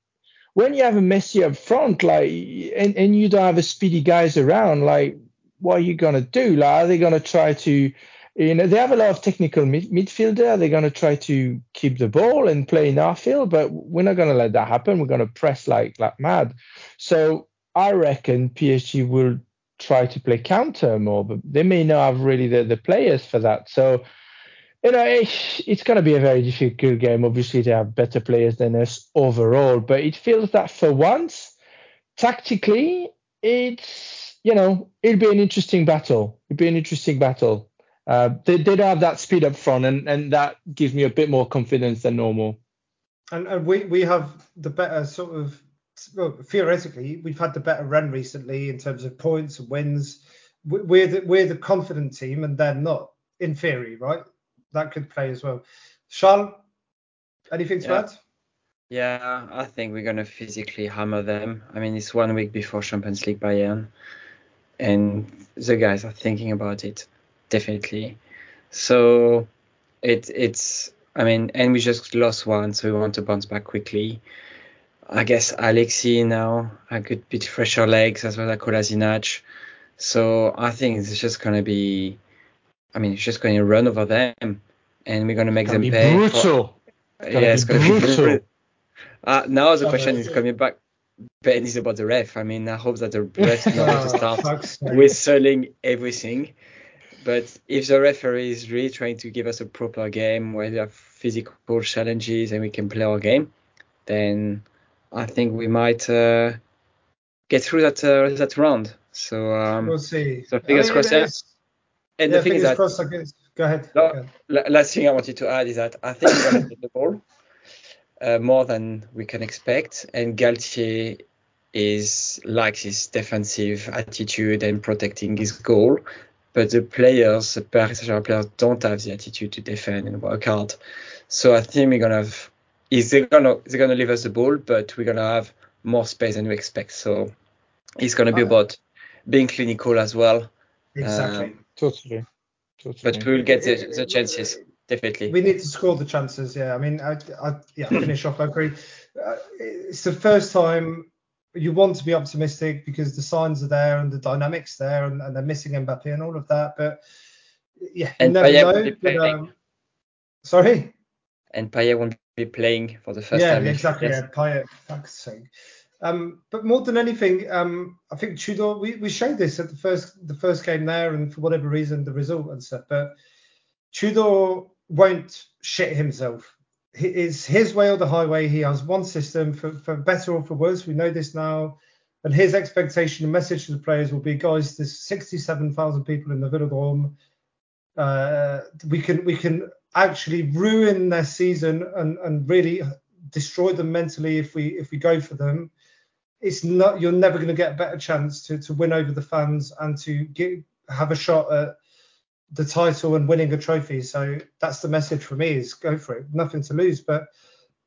when you have a Messi up front, like, and, and you don't have a speedy guys around, like, what are you gonna do? Like, are they gonna try to, you know, they have a lot of technical mid- midfielder. They're gonna try to keep the ball and play in our field, but we're not gonna let that happen. We're gonna press like like mad. So I reckon PSG will try to play counter more, but they may not have really the, the players for that. So you know, it's, it's going to be a very difficult game. Obviously, they have better players than us overall, but it feels that for once, tactically, it's you know, it'll be an interesting battle. It'll be an interesting battle. Uh, they, don't have that speed up front, and, and that gives me a bit more confidence than normal. And, and we, we have the better sort of well, theoretically we've had the better run recently in terms of points and wins. We're the, we're the confident team and they're not in theory, right? That could play as well. Charles, anything to Yeah. add? Yeah, I think we're gonna physically hammer them. I mean, it's one week before Champions League Bayern, and the guys are thinking about it definitely. So it it's I mean, and we just lost one, so we want to bounce back quickly. I guess Alexi now a good bit fresher legs as well as Kolasinac. So I think it's just gonna be, I mean, it's just going to run over them, and we're gonna make them be pay. for- brutal. yeah, it's be gonna be brutal. brutal. Uh, now the question is coming back. Ben is about the ref. I mean, I hope that the ref is not going to Oh, start fuck's sake. whistling everything. But if the referee is really trying to give us a proper game where we have physical challenges and we can play our game, then I think we might uh, get through that uh, that round. So um, we'll see. so fingers I mean, crossed, yeah. it's- and yeah, the thing is that crossed. Guess. Go ahead. No. Go ahead. La- last thing I wanted to add is that I think we're going to get the ball uh, more than we can expect, and Galtier is likes his defensive attitude and protecting his goal, but the players, the Paris Saint-Germain players, don't have the attitude to defend and work hard. So I think we're gonna have is they're gonna they're gonna leave us the ball, but we're gonna have more space than we expect. So it's gonna be about being clinical as well, Exactly. Um, Totally. Totally. but we'll get the, the chances definitely. We need to score the chances. Yeah, I mean, I, I yeah, finish off. I agree. Uh, it's the first time you want to be optimistic because the signs are there and the dynamics there, and, and they're missing Mbappe and all of that. But yeah, you And never Payet know. but, um, sorry. and Payet won't be playing for the first yeah, time. in exactly. years. Yeah, Payet, fuck's sake. Um, but more than anything, um, I think Tudor. We, we showed this at the first the first game there, and for whatever reason, the result and stuff. But Tudor won't shit himself. It's his way or the highway. He has one system for, for better or for worse. We know this now. And his expectation and message to the players will be, guys, there's 67,000 people in the Velodrome. Uh, we can we can actually ruin their season and, and really destroy them mentally if we if we go for them. It's not you're never going to get a better chance to, to win over the fans and to get have a shot at the title and winning a trophy. So that's the message for me is go for it. Nothing to lose. But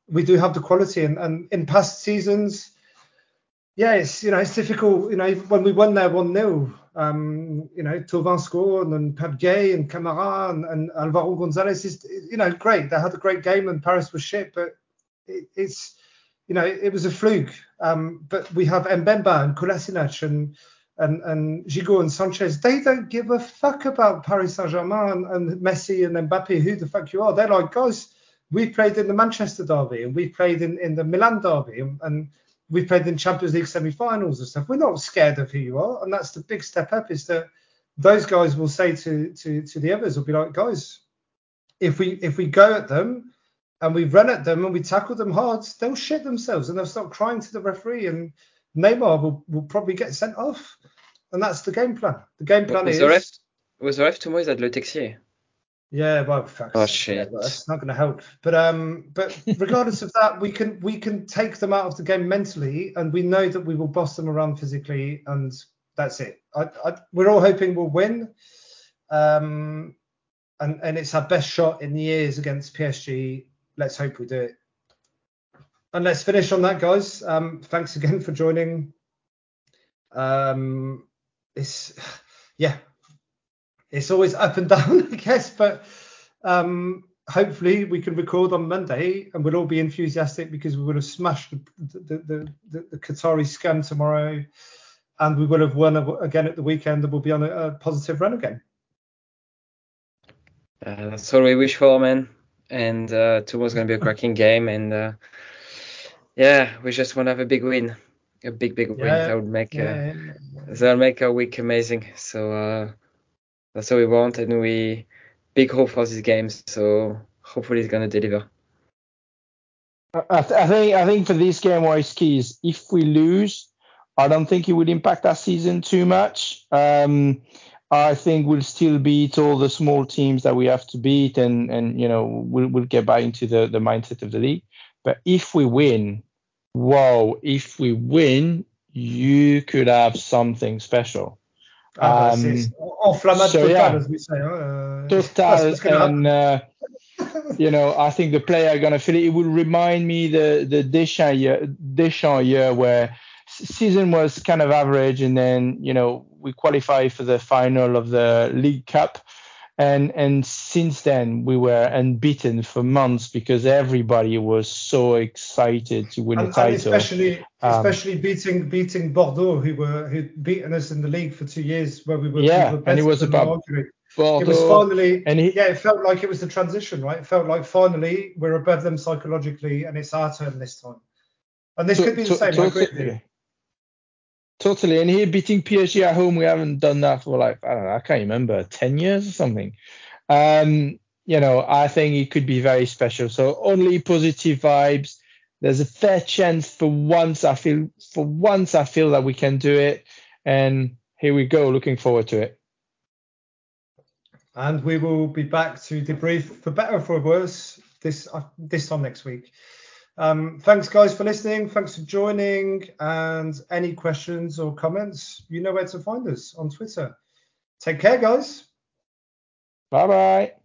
we do have the quality and, and in past seasons, yeah, it's you know it's difficult. You know when we won there one 0 um, you know Thauvin scored and then Pat Gay and Kamara and, and Alvaro Gonzalez is you know great. They had a great game and Paris was shit, but it, it's you know it, was a fluke. Um, but we have Mbemba and Kolasinac and and and Gigot and Sanchez. They don't give a fuck about Paris Saint Germain and, and Messi and Mbappe. Who the fuck you are? They're like guys. We played in the Manchester derby and we played in, in the Milan derby and, and we played in Champions League semi-finals and stuff. We're not scared of who you are, and that's the big step up. Is that those guys will say to to to the others, will be like, guys, if we if we go at them and we run at them and we tackle them hard, they'll shit themselves and they'll start crying to the referee, and Neymar will, will probably get sent off, and that's the game plan. The game plan is. the ref was the ref tomorrow is at Letexier? Yeah, well, fuck. Oh, shit. but that's not going to help. But um, but regardless of that, we can we can take them out of the game mentally, and we know that we will boss them around physically, and that's it. I, I, we're all hoping we'll win, um, and and it's our best shot in the years against PSG. Let's hope we do it. And let's finish on that, guys. Um, thanks again for joining. Um, it's yeah, it's always up and down, I guess, but um, hopefully we can record on Monday and we'll all be enthusiastic because we would have smashed the, the, the, the, the Qatari scam tomorrow and we will have won again at the weekend and we'll be on a, a positive run again. Uh, that's all we wish for, man. And uh, tomorrow's gonna be a cracking game, and uh, yeah, we just want to have a big win, a big big win. That would make uh, Yeah, that'll make our week amazing. So uh, that's what we want, and we big hope for this game. So hopefully it's gonna deliver. I, th- I think I think for this game, what is key is if we lose, I don't think it would impact our season too much. Um, I think we'll still beat all the small teams that we have to beat, and and you know we'll we'll get back into the the mindset of the league. But if we win, whoa! If we win, you could have something special. Ah, Um, c'est- so, totale, yeah. as we say. Hein? total and uh, you know I think the player are gonna feel it. It will remind me the the Deschamps year, Deschamps year where season was kind of average and then you know we qualify for the final of the League Cup and and since then we were unbeaten for months because everybody was so excited to win and, the title. And especially, um, especially beating beating Bordeaux, who were who'd beaten us in the league for two years, where we were. Yeah, we were and it was about Bordeaux. It was finally, and he, yeah, it felt like it was the transition, right? It felt like finally we're above them psychologically, and it's our turn this time. And this to, could be the to, same. Totally. Totally. And here beating PSG at home, we haven't done that for like, I don't know, I can't remember, 10 years or something. Um, you know, I think it could be very special. So only positive vibes. There's a fair chance for once I feel for once I feel that we can do it. And here we go, looking forward to it. And we will be back to debrief for better or for worse this uh, this time next week. Um, thanks, guys, for listening. Thanks for joining. And any questions or comments, you know where to find us on Twitter. Take care, guys. Bye bye.